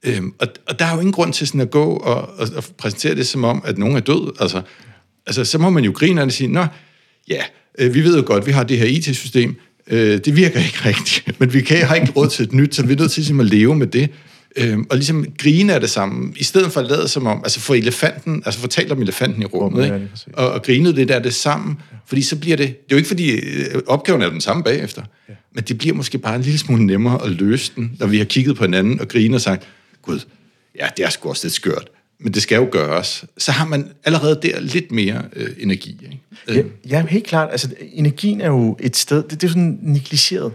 Øhm, og, og der er jo ingen grund til sådan at gå og, og, og præsentere det som om, at nogen er død. Altså, altså så må man jo grine og sige, nå, ja, øh, vi ved jo godt, vi har det her IT-system, øh, det virker ikke rigtigt, men vi kan, har ikke råd til et nyt, så vi er nødt til ligesom, at leve med det. Øhm, og ligesom grine af det samme, i stedet for at lade som om, altså for elefanten, altså fortæl om elefanten i rummet, ikke? og, og grine det der det sammen, fordi så bliver det, det er jo ikke fordi øh, opgaven er den samme bagefter, ja. men det bliver måske bare en lille smule nemmere at løse den, når vi har kigget på hinanden og grinet og sagt, gud, ja, det er sgu også lidt skørt, men det skal jo gøres. Så har man allerede der lidt mere øh, energi. Ikke? Ja, ja, helt klart. Altså, energien er jo et sted, det, det er jo sådan negligeret.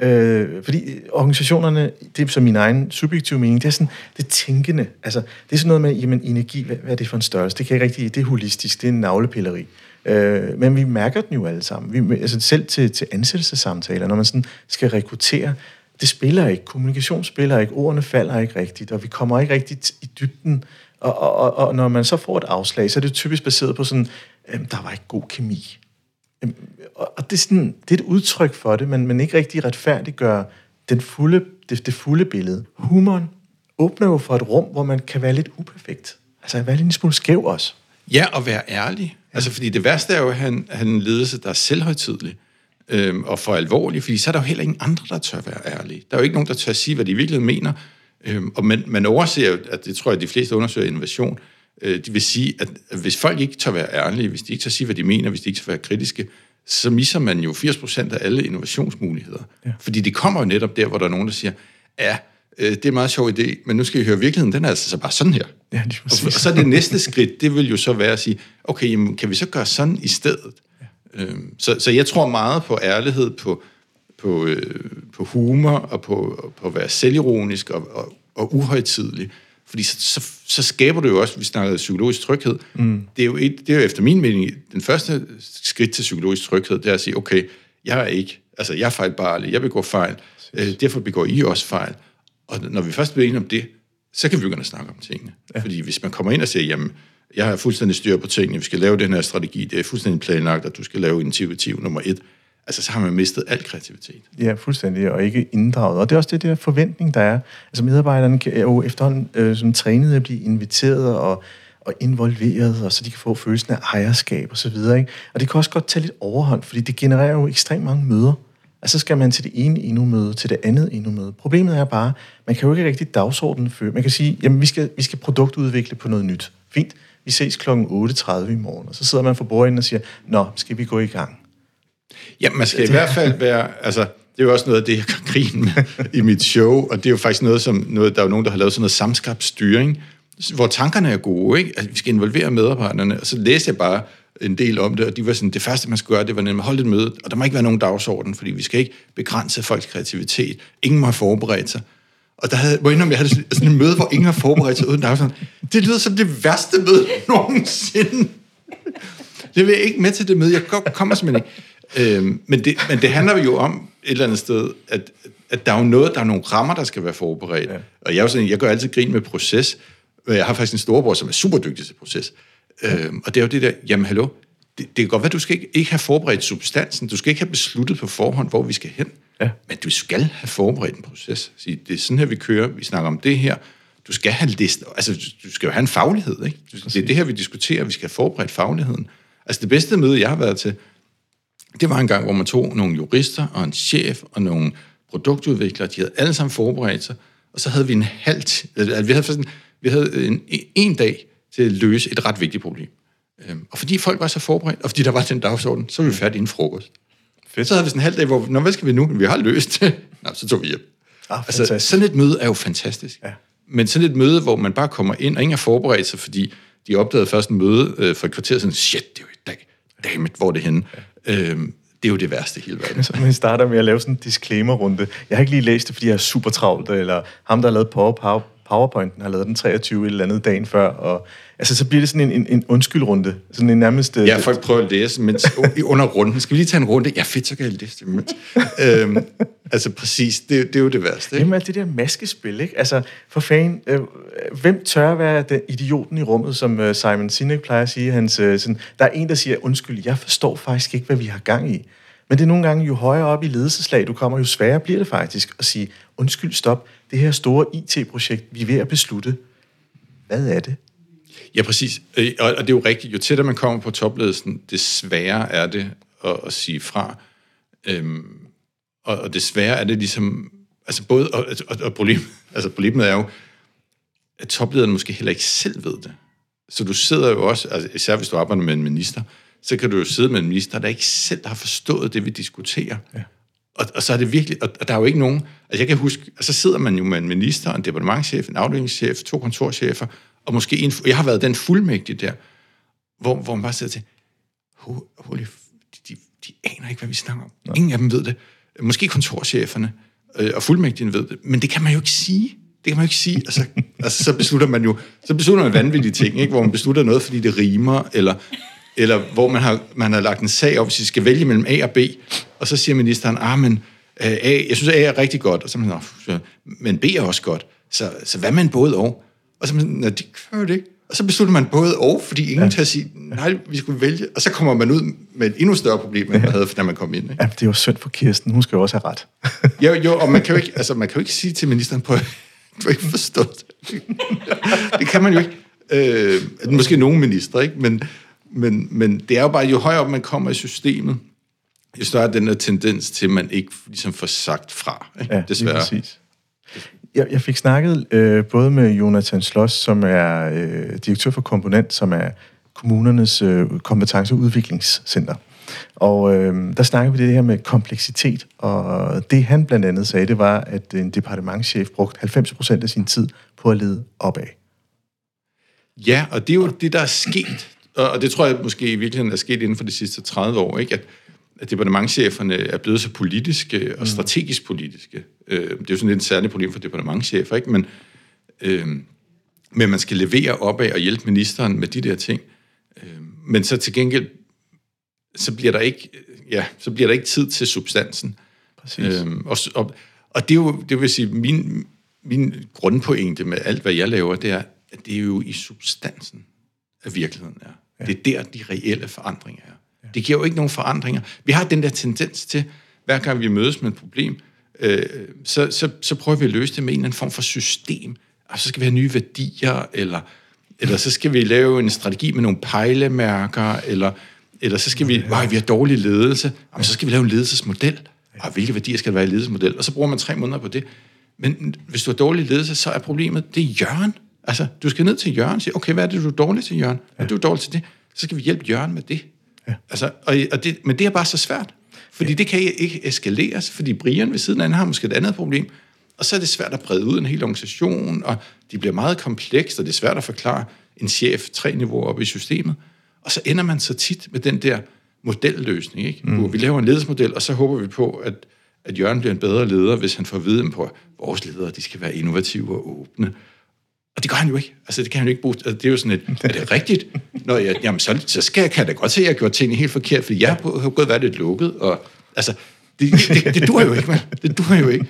Øh, fordi organisationerne, det er så min egen subjektive mening, det er sådan, det er tænkende. Altså, det er sådan noget med, jamen energi, hvad, hvad er det for en størrelse? Det kan ikke rigtig, det er holistisk, det er en navlepilleri. Øh, men vi mærker den jo alle sammen. Vi, altså selv til, til ansættelsessamtaler, når man sådan skal rekruttere, det spiller ikke. Kommunikation spiller ikke. Ordene falder ikke rigtigt, og vi kommer ikke rigtigt i dybden. Og, og, og, og når man så får et afslag, så er det typisk baseret på sådan, øh, der var ikke god kemi. Og det er, sådan, det er et udtryk for det, men, men ikke rigtig retfærdiggør den fulde, det, det fulde billede. Humoren åbner jo for et rum, hvor man kan være lidt uperfekt. Altså være lidt en smule skæv også. Ja, og være ærlig. Altså, fordi det værste er jo, at han, han en ledelse, der er selvhøjtidlig øhm, og for alvorlig, fordi så er der jo heller ingen andre, der tør være ærlige. Der er jo ikke nogen, der tør sige, hvad de virkelig mener. Øhm, og man, man overser jo, at det tror jeg, de fleste undersøger innovation, øh, de vil sige, at hvis folk ikke tør være ærlige, hvis de ikke tør sige, hvad de mener, hvis de ikke tør være kritiske, så misser man jo 80% af alle innovationsmuligheder. Ja. Fordi det kommer jo netop der, hvor der er nogen, der siger, ja, øh, det er en meget sjov idé, men nu skal I høre, virkeligheden den er altså så bare sådan her. Ja, lige og, og så det næste skridt, det vil jo så være at sige, okay, jamen, kan vi så gøre sådan i stedet? Ja. Øhm, så, så jeg tror meget på ærlighed, på, på, øh, på humor og på, på at være selvironisk og, og, og uhøjtidlig. Fordi så, så, så skaber du jo også, vi snakker psykologisk tryghed, mm. det, er jo et, det er jo efter min mening, den første skridt til psykologisk tryghed, det er at sige, okay, jeg er ikke, altså jeg er fejlbarlig, jeg begår fejl, øh, derfor begår I også fejl. Og når vi først bliver enige om det, så kan vi begynde at snakke om tingene. Ja. Fordi hvis man kommer ind og siger, jamen, jeg har fuldstændig styr på tingene, vi skal lave den her strategi, det er fuldstændig planlagt, at du skal lave initiativ nummer et, altså så har man mistet al kreativitet. Ja, fuldstændig, og ikke inddraget. Og det er også det der forventning, der er. Altså medarbejderne er jo efterhånden øh, som trænet at blive inviteret og, og involveret, og så de kan få følelsen af ejerskab og så videre. Og det kan også godt tage lidt overhånd, fordi det genererer jo ekstremt mange møder. Altså skal man til det ene endnu-møde, til det andet endnu-møde. Problemet er bare, man kan jo ikke rigtig dagsordenen før. Man kan sige, jamen vi skal, vi skal produktudvikle på noget nyt. Fint, vi ses kl. 8.30 i morgen. Og så sidder man for bordenden og siger, nå, skal vi gå i gang? Ja, man skal i hvert fald være, altså, det er jo også noget af det, jeg kan grine med i mit show, og det er jo faktisk noget, som noget, der er jo nogen, der har lavet sådan noget samskabt styring, hvor tankerne er gode, ikke? Altså, vi skal involvere medarbejderne, og så læste jeg bare en del om det, og de var sådan, det første, man skulle gøre, det var nemlig at holde et møde, og der må ikke være nogen dagsorden, fordi vi skal ikke begrænse folks kreativitet. Ingen må have forberedt sig. Og der havde, hvor indom, jeg havde sådan et møde, hvor ingen har forberedt sig uden dagsorden. Det lyder som det værste møde nogensinde. Det vil jeg ikke med til det møde. Jeg kommer simpelthen ikke. Øhm, men, det, men det handler jo om et eller andet sted, at, at der er jo noget, der er nogle rammer, der skal være forberedt. Ja. Og jeg, er jo sådan, jeg gør altid grin med proces. Jeg har faktisk en storebror, som er super dygtig til proces. Ja. Øhm, og det er jo det der, jamen hallo, det, det kan godt være, du skal ikke, ikke have forberedt substansen, du skal ikke have besluttet på forhånd, hvor vi skal hen, ja. men du skal have forberedt en proces. Sige, det er sådan her, vi kører, vi snakker om det her, du skal have list, altså du skal jo have en faglighed, ikke? Det er det her, vi diskuterer, vi skal have forberedt fagligheden. Altså det bedste møde, jeg har været til, det var en gang, hvor man tog nogle jurister og en chef og nogle produktudviklere, de havde alle sammen forberedt sig, og så havde vi en halv, altså, vi havde, sådan, vi havde en, en dag til at løse et ret vigtigt problem. Øhm, og fordi folk var så forberedt, og fordi der var den dagsorden, så var vi færdige inden frokost. Fedt. Så havde vi sådan en halv dag, hvor, Nå, hvad skal vi nu? Vi har løst det. Nå, så tog vi hjem. Ah, altså, sådan et møde er jo fantastisk. Ja. Men sådan et møde, hvor man bare kommer ind, og ingen er forberedt sig, fordi de opdagede først en møde øh, for et kvarter, sådan, shit, det er jo i dag. Dammit, hvor er det henne? Øhm, det er jo det værste i hele verden. Så man starter med at lave sådan en disclaimer-runde. Jeg har ikke lige læst det, fordi jeg er super travlt, eller ham, der har lavet Power, PowerPointen, har lavet den 23 eller andet dagen før, og altså, så bliver det sådan en, en, en undskyldrunde. Sådan en nærmest... Ja, folk prøver at læse, men under runden, skal vi lige tage en runde? Ja, fedt, så kan jeg læse det. øhm, altså præcis, det, det er jo det værste. Ikke? Jamen alt det der maskespil, ikke? Altså, for fanden, øh, hvem tør være den idioten i rummet, som øh, Simon Sinek plejer at sige? Hans, øh, sådan, der er en, der siger, undskyld, jeg forstår faktisk ikke, hvad vi har gang i. Men det er nogle gange, jo højere op i ledelseslag du kommer, jo sværere bliver det faktisk at sige, undskyld, stop, det her store IT-projekt, vi er ved at beslutte, hvad er det? Ja, præcis. Øh, og det er jo rigtigt. Jo tættere man kommer på topledelsen, det sværere er det at, at sige fra. Øhm, og, og desværre er det ligesom... Altså både... Og, og, og problem, altså problemet er jo, at toplederen måske heller ikke selv ved det. Så du sidder jo også, altså især hvis du arbejder med en minister, så kan du jo sidde med en minister, der ikke selv har forstået det, vi diskuterer. Ja. Og, og så er det virkelig, og, og der er jo ikke nogen, altså jeg kan huske, og så sidder man jo med en minister, en departementchef, en afdelingschef, to kontorchefer, og måske en, jeg har været den fuldmægtige der, hvor, hvor man bare sidder til, holy, de, de, de aner ikke, hvad vi snakker om. Ja. Ingen af dem ved det. Måske kontorcheferne øh, og fuldmægtigen ved det, men det kan man jo ikke sige. Det kan man jo ikke sige. Altså, altså så beslutter man jo, så beslutter man vanvittige ting, ikke? hvor man beslutter noget, fordi det rimer, eller eller hvor man har, man har lagt en sag op, hvis vi skal vælge mellem A og B, og så siger ministeren, ah, men øh, A, jeg synes, A er rigtig godt, og så man, men B er også godt, så, så hvad en både og? Og så man, de gør det ikke. Og så beslutter man både og, fordi ingen ja. tager sige, nej, vi skulle vælge. Og så kommer man ud med et endnu større problem, end man havde, da man kom ind. Ikke? Ja, det er jo synd for Kirsten. Hun skal jo også have ret. jo, jo, og man kan jo ikke, altså, man kan jo ikke sige til ministeren på, du har ikke forstået det. det kan man jo ikke. Øh, måske nogle ministre, ikke? Men, Men, men det er jo bare, jo højere op man kommer i systemet, jo større er den der tendens til, at man ikke ligesom får sagt fra. Ikke? Ja, Desværre. præcis. Jeg, jeg fik snakket øh, både med Jonathan Sloss, som er øh, direktør for Komponent, som er kommunernes øh, kompetenceudviklingscenter. Og øh, der snakker vi det her med kompleksitet, og det han blandt andet sagde, det var, at en departementschef brugte 90% af sin tid på at lede opad. Ja, og det er jo det, der er sket, og det tror jeg måske i virkeligheden er sket inden for de sidste 30 år, ikke? at at departementcheferne er blevet så politiske og mm. strategisk politiske. Øh, det er jo sådan lidt et særligt problem for departementchefer, ikke? Men, øh, men man skal levere opad og hjælpe ministeren med de der ting. Øh, men så til gengæld, så bliver der ikke, ja, så bliver der ikke tid til substansen. Præcis. Øh, og, og, og det er jo, det vil sige, min, min grundpointe med alt, hvad jeg laver, det er, at det er jo i substansen af virkeligheden er. Ja. Det er der, de reelle forandringer er. Det giver jo ikke nogen forandringer. Vi har den der tendens til, hver gang vi mødes med et problem, øh, så, så, så prøver vi at løse det med en eller anden form for system. Og så skal vi have nye værdier, eller, eller så skal vi lave en strategi med nogle pejlemærker, eller, eller så skal vi, øh, vi har dårlig ledelse, Jamen, så skal vi lave en ledelsesmodel. Og hvilke værdier skal der være i ledelsesmodel? Og så bruger man tre måneder på det. Men hvis du har dårlig ledelse, så er problemet, det er Jørgen. Altså, du skal ned til Jørgen og sige, okay, hvad er det, du er dårlig til, Jørgen? Er du dårlig til det? Så skal vi hjælpe Jørgen med det. Ja. Altså, og, og det, men det er bare så svært. Fordi ja. det kan ikke eskaleres, fordi Brian ved siden af har måske et andet problem. Og så er det svært at brede ud en hel organisation, og de bliver meget komplekst, og det er svært at forklare en chef tre niveauer op i systemet. Og så ender man så tit med den der modelløsning, ikke? Mm. hvor vi laver en ledelsesmodel, og så håber vi på, at, at Jørgen bliver en bedre leder, hvis han får viden på, at vores ledere de skal være innovative og åbne. Og det gør han jo ikke. Altså, det kan han jo ikke bruge. Altså, det er jo sådan et, er det rigtigt? Nå, jeg, jamen, så, så skal jeg, kan jeg da godt se, at jeg har gjort tingene helt forkert, for jeg har gået været lidt lukket. Og, altså, det, det, det dur jo ikke, man. Det dur jo ikke.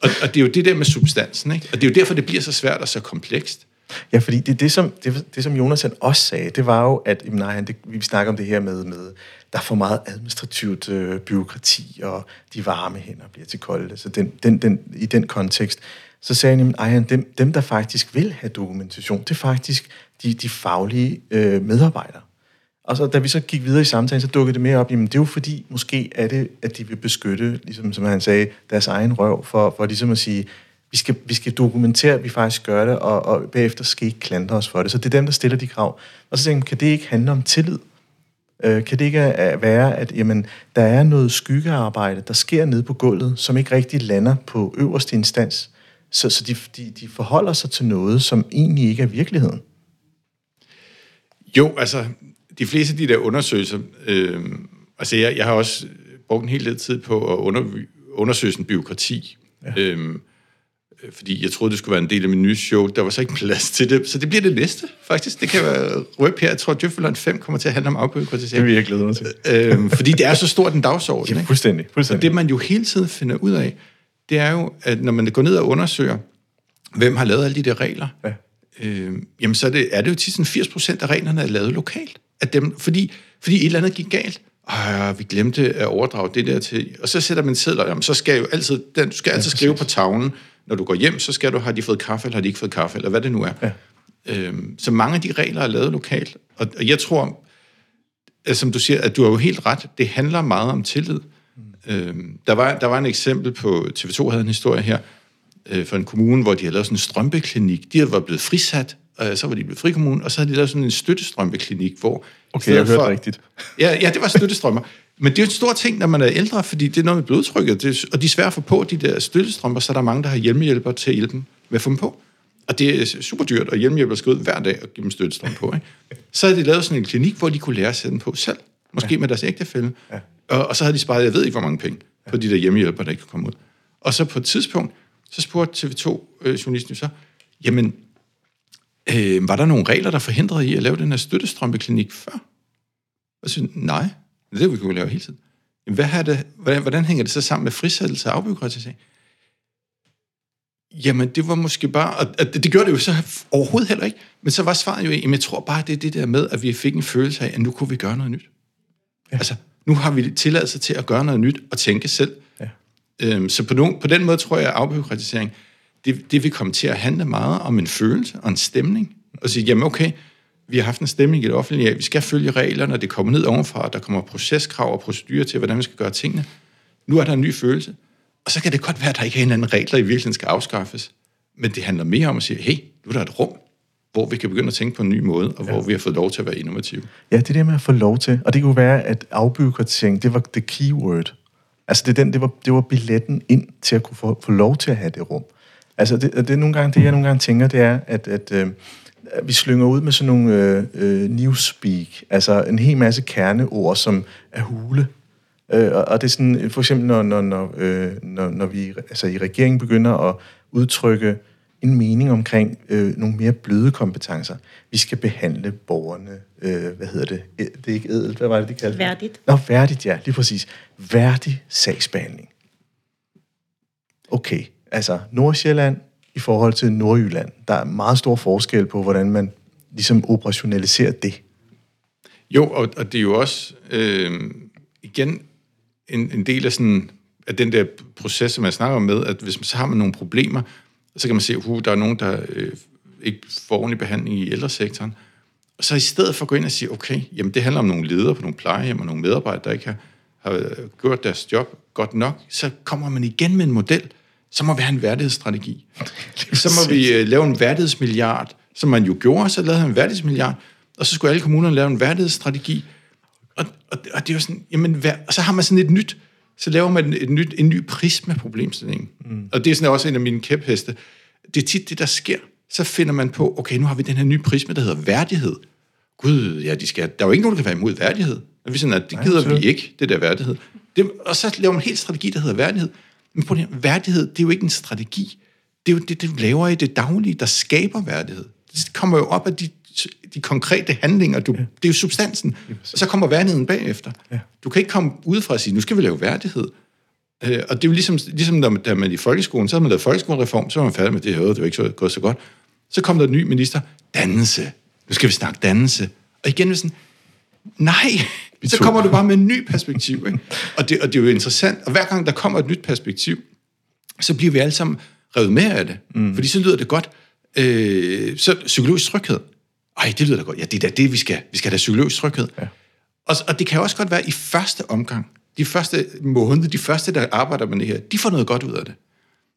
Og, og det er jo det der med substansen, ikke? Og det er jo derfor, det bliver så svært og så komplekst. Ja, fordi det, det, som, det, det, som Jonas han også sagde, det var jo, at jamen, nej, det, vi snakker om det her med, med der er for meget administrativt øh, byråkrati, og de varme hænder bliver til kolde. Så den, den, den, i den kontekst, så sagde han, at dem, dem, der faktisk vil have dokumentation, det er faktisk de, de faglige øh, medarbejdere. Og så da vi så gik videre i samtalen, så dukkede det mere op, jamen det er jo fordi, måske er det, at de vil beskytte, ligesom som han sagde, deres egen røv, for, for ligesom at sige, vi skal, vi skal dokumentere, at vi faktisk gør det, og, og bagefter skal ikke klandre os for det. Så det er dem, der stiller de krav. Og så tænkte jeg, kan det ikke handle om tillid? Øh, kan det ikke øh, være, at jamen, der er noget skyggearbejde, der sker nede på gulvet, som ikke rigtig lander på øverste instans? Så, så de, de, de forholder sig til noget, som egentlig ikke er virkeligheden. Jo, altså, de fleste af de der undersøgelser, øh, altså jeg, jeg har også brugt en hel del tid på at under, undersøge sådan byråkrati. Ja. Øhm, fordi jeg troede, det skulle være en del af min nye show. Der var så ikke plads til det, så det bliver det næste, faktisk. Det kan være røb her. Jeg tror, at Djøffeland 5 kommer til at handle om afbyråkratisering. Det vil jeg glæde mig til. Øhm, fordi det er så stort en dagsorden. Ja, fuldstændig. fuldstændig. Og det, man jo hele tiden finder ud af, det er jo, at når man går ned og undersøger, hvem har lavet alle de der regler, ja. øh, jamen så er det, er det jo til sådan 80 procent af reglerne er lavet lokalt. At dem, fordi, fordi et eller andet gik galt. Ej, vi glemte at overdrage det der til... Og så sætter man sædler, jamen, så skal jo altid, den, du skal altid ja, skrive på tavlen, når du går hjem, så skal du, har de fået kaffe, eller har de ikke fået kaffe, eller hvad det nu er. Ja. Øhm, så mange af de regler er lavet lokalt. Og, og jeg tror, at, som du siger, at du har jo helt ret, det handler meget om tillid. Øh, der, var, der var en eksempel på, TV2 havde en historie her, øh, for en kommune, hvor de havde lavet sådan en strømpeklinik. De var blevet frisat, og så var de blevet frikommune, og så havde de lavet sådan en støttestrømpeklinik, hvor... Okay, jeg hørte for, rigtigt. Ja, ja, det var støttestrømper. Men det er jo en stor ting, når man er ældre, fordi det er noget med blodtrykket, det, og de er svære at få på, de der støttestrømper, så er der mange, der har hjemmehjælper til at hjælpe dem med at få dem på. Og det er super dyrt, og hjemmehjælper skal ud hver dag og give dem støttestrøm på. Ikke? Så havde de lavet sådan en klinik, hvor de kunne lære at sætte dem på selv. Måske ja. med deres ægtefælde. Ja. Og, og så havde de sparet, jeg ved ikke, hvor mange penge på de der hjemmehjælper, der ikke kunne komme ud. Og så på et tidspunkt, så spurgte TV2-journalisten øh, så, jamen, øh, var der nogle regler, der forhindrede i at lave den her støttestrømpeklinik før? Og så nej, det er det, vi kunne lave hele tiden. Jamen, hvad er det, hvordan, hvordan hænger det så sammen med frisættelse og afbyråkratisering? Jamen, det var måske bare... Og det, det gjorde det jo så overhovedet heller ikke. Men så var svaret jo, jamen, jeg tror bare, det er det der med, at vi fik en følelse af, at nu kunne vi gøre noget nyt. Ja. Altså, nu har vi tilladelse til at gøre noget nyt og tænke selv. Ja. Øhm, så på, nogen, på den måde tror jeg, at afbyråkratisering, det, det vil komme til at handle meget om en følelse og en stemning. Og sige, jamen okay, vi har haft en stemning i det offentlige af, vi skal følge reglerne, det kommer ned ovenfra, der kommer proceskrav og procedurer til, hvordan vi skal gøre tingene. Nu er der en ny følelse. Og så kan det godt være, at der ikke er en anden regel, der i virkeligheden skal afskaffes. Men det handler mere om at sige, hey, nu er der et rum, hvor vi kan begynde at tænke på en ny måde, og hvor vi har fået lov til at være innovative. Ja, det er det med at få lov til. Og det kunne være, at afbyråkratisering, det var the keyword. Altså det, den, det, var, det var billetten ind til at kunne få, få lov til at have det rum. Altså det, det er nogle gange, det jeg nogle gange tænker, det er, at, at øh, vi slynger ud med sådan nogle øh, øh, newspeak, altså en hel masse kerneord, som er hule. Øh, og, og det er sådan, for eksempel når, når, når, øh, når, når vi altså i regeringen begynder at udtrykke en mening omkring øh, nogle mere bløde kompetencer. Vi skal behandle borgerne, øh, hvad hedder det? Det er ikke edelt, hvad var det, de kaldte det? Værdigt. Nå, værdigt, ja, lige præcis. Værdig sagsbehandling. Okay, altså Nordsjælland i forhold til Nordjylland. Der er meget stor forskel på, hvordan man ligesom operationaliserer det. Jo, og, og det er jo også øh, igen en, en del af sådan af den der proces, som jeg snakker om med, at hvis man så har man nogle problemer, så kan man se, at uh, der er nogen, der øh, ikke får ordentlig behandling i ældresektoren. Og så i stedet for at gå ind og sige, okay, jamen det handler om nogle ledere på nogle plejehjem og nogle medarbejdere, der ikke har, har øh, gjort deres job godt nok, så kommer man igen med en model, så må vi have en værdighedsstrategi. så må vi øh, lave en værdighedsmilliard, som man jo gjorde, så lavede han en værdighedsmilliard, og så skulle alle kommunerne lave en værdighedsstrategi. Og, og, og det er jo sådan, jamen, vær, og så har man sådan et nyt, så laver man et nyt, en ny prisme problemstilling. Mm. Og det er sådan også en af mine kæpheste. Det er tit det, der sker. Så finder man på, okay, nu har vi den her nye prisme, der hedder værdighed. Gud, ja, de skal, der er jo ikke nogen, der kan være imod værdighed. Og vi sådan, at det Nej, gider vi absolut. ikke, det der værdighed. Det, og så laver man en helt strategi, der hedder værdighed. Men på det, værdighed, det er jo ikke en strategi. Det er jo det, du laver i det daglige, der skaber værdighed. Det kommer jo op af de, de konkrete handlinger. Du, ja. Det er jo substansen. Og så kommer værdigheden bagefter. Ja. Du kan ikke komme udefra og sige, nu skal vi lave værdighed. Øh, og det er jo ligesom, ligesom man, da man i folkeskolen, så havde man lavet folkeskolereform, så var man færdig med det her, det var ikke så, gået så godt. Så kom der en ny minister, dannelse. Nu skal vi snakke dannelse. Og igen er sådan, nej, så kommer du bare med en ny perspektiv. Ikke? Og, det, og det er jo interessant, og hver gang der kommer et nyt perspektiv, så bliver vi alle sammen revet med af det. Mm. Fordi så lyder det godt. Øh, så psykologisk tryghed. Ej, det lyder da godt. Ja, det er da det, vi skal. Vi skal have psykologisk tryghed. Ja. Og, og det kan også godt være i første omgang, de første måneder, de første, der arbejder med det her, de får noget godt ud af det.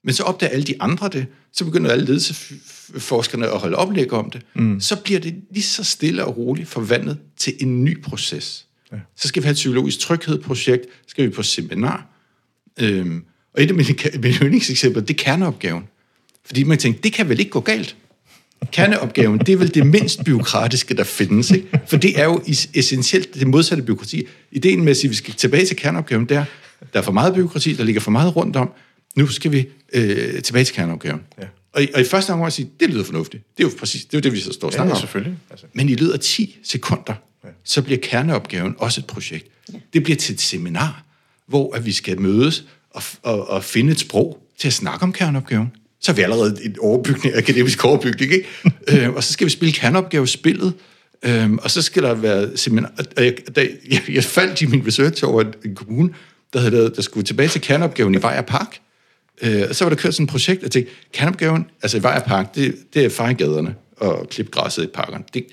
Men så opdager alle de andre det, så begynder alle ledelsesforskerne at holde oplæg om det. Mm. Så bliver det lige så stille og roligt forvandlet til en ny proces. Ja. Så skal vi have et psykologisk tryghedsprojekt, så skal vi på seminar. Øhm, og et af mine, mine yndlingseksempler, det er kerneopgaven. Fordi man tænker, det kan vel ikke gå galt? Kerneopgaven, det er vel det mindst byråkratiske, der findes. Ikke? For det er jo essentielt det modsatte byråkrati. Ideen med at sige, at vi skal tilbage til kerneopgaven, der der er for meget byråkrati, der ligger for meget rundt om. Nu skal vi øh, tilbage til kerneopgaven. Ja. Og, i, og i første omgang sige, det lyder fornuftigt. Det er jo præcis det, er jo det vi så står og snakker om. selvfølgelig. Altså. Men i løbet af 10 sekunder, ja. så bliver kerneopgaven også et projekt. Ja. Det bliver til et seminar, hvor at vi skal mødes og, og, og finde et sprog til at snakke om kerneopgaven. Så er vi allerede en overbygning, akademisk overbygning, ikke? øh, og så skal vi spille kerneopgavespillet, øh, og så skal der være seminar... Og jeg, jeg, jeg faldt i min research over en, en kommune, der, havde, lavet- der skulle tilbage til kerneopgaven i Vejr Park. Øh, og så var der kørt sådan et projekt, og jeg tænkte, kerneopgaven, altså i Vejr Park, det, det er fejregaderne og klippe græsset i parkerne. Det,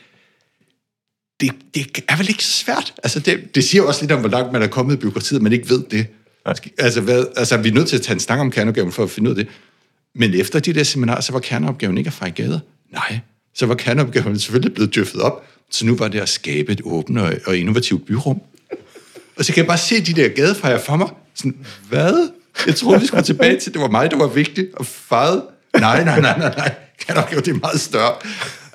det, det er vel ikke så svært. Altså det, det siger også lidt om, hvor langt man er kommet i byråkratiet, at man ikke ved det. Altså, hvad, altså, vi er nødt til at tage en snak om kerneopgaven for at finde ud af det. Men efter de der seminarer, så var kerneopgaven ikke at fejre gader. Nej, så var kerneopgaven selvfølgelig blevet døffet op. Så nu var det at skabe et åbent og, og innovativt byrum. Og så kan jeg bare se de der gadefejre for mig. Sådan, hvad? Jeg troede, vi skulle tilbage til, det var mig, der var vigtigt og fejret. Nej, nej, nej, nej, nej. Kerneopgaven, det er meget større.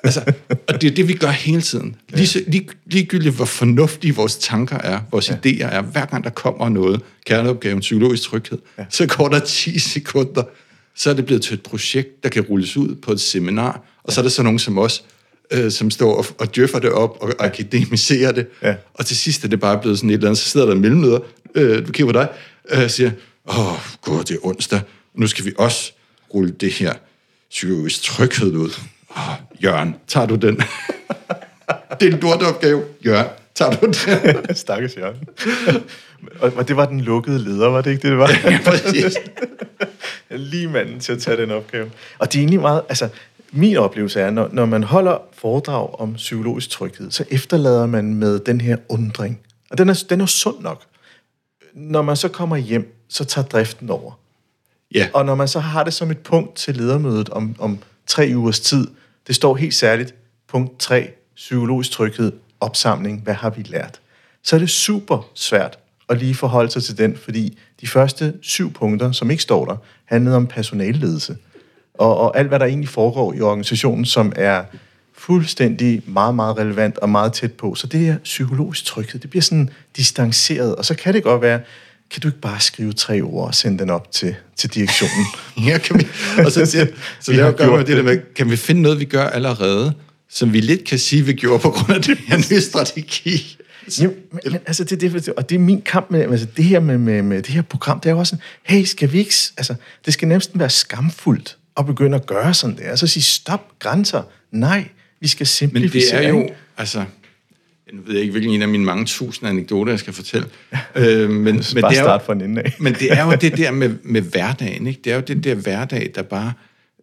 Altså, og det er det, vi gør hele tiden. Lige, så- lige, ligegyldigt, hvor fornuftige vores tanker er, vores ja. idéer er, hver gang der kommer noget, kerneopgaven, psykologisk tryghed, ja. så går der 10 sekunder, så er det blevet til et projekt, der kan rulles ud på et seminar, og så er der så nogen som os, øh, som står og, og djøffer det op og akademiserer det, Ja. og til sidst er det bare blevet sådan et eller andet, så sidder der en mellemleder, øh, du kigger på dig, øh, og siger, åh, gud, det er onsdag, nu skal vi også rulle det her psykologisk tryghed ud. Åh, Jørgen, tager du den? det er en lorteopgave. Jørgen, tager du den? Stakkes Jørgen. og, og det var den lukkede leder, var det ikke det, det var? ja, præcis. Lige manden til at tage den opgave. Og det er egentlig meget, altså, min oplevelse er, når, når man holder foredrag om psykologisk tryghed, så efterlader man med den her undring. Og den er, den er sund nok. Når man så kommer hjem, så tager driften over. Ja. Og når man så har det som et punkt til ledermødet om, om tre ugers tid, det står helt særligt, punkt 3, psykologisk tryghed, opsamling, hvad har vi lært? Så er det super svært at lige forholde sig til den, fordi de første syv punkter, som ikke står der, handlede om personalledelse. Og, og alt, hvad der egentlig foregår i organisationen, som er fuldstændig meget, meget relevant og meget tæt på. Så det her psykologisk tryghed, det bliver sådan distanceret, og så kan det godt være, kan du ikke bare skrive tre ord og sende den op til, til direktionen? Ja, kan vi, og så, så, så Vi det gør med det der med, kan vi finde noget, vi gør allerede, som vi lidt kan sige, vi gjorde på grund af den her nye strategi? Jamen, men, men, altså, det, det, og det er min kamp med, altså, det her med, med, med det her program, det er jo også sådan, hey, skal vi ikke, altså, det skal næsten være skamfuldt at begynde at gøre sådan der, altså sige, stop, grænser, nej, vi skal Men simplificere. det er jo, altså, jeg ved ikke, hvilken en af mine mange tusind anekdoter, jeg skal fortælle. Øh, men, men, bare det er jo, start fra en ende af. men det er jo det der med, med hverdagen, ikke? Det er jo det der hverdag, der bare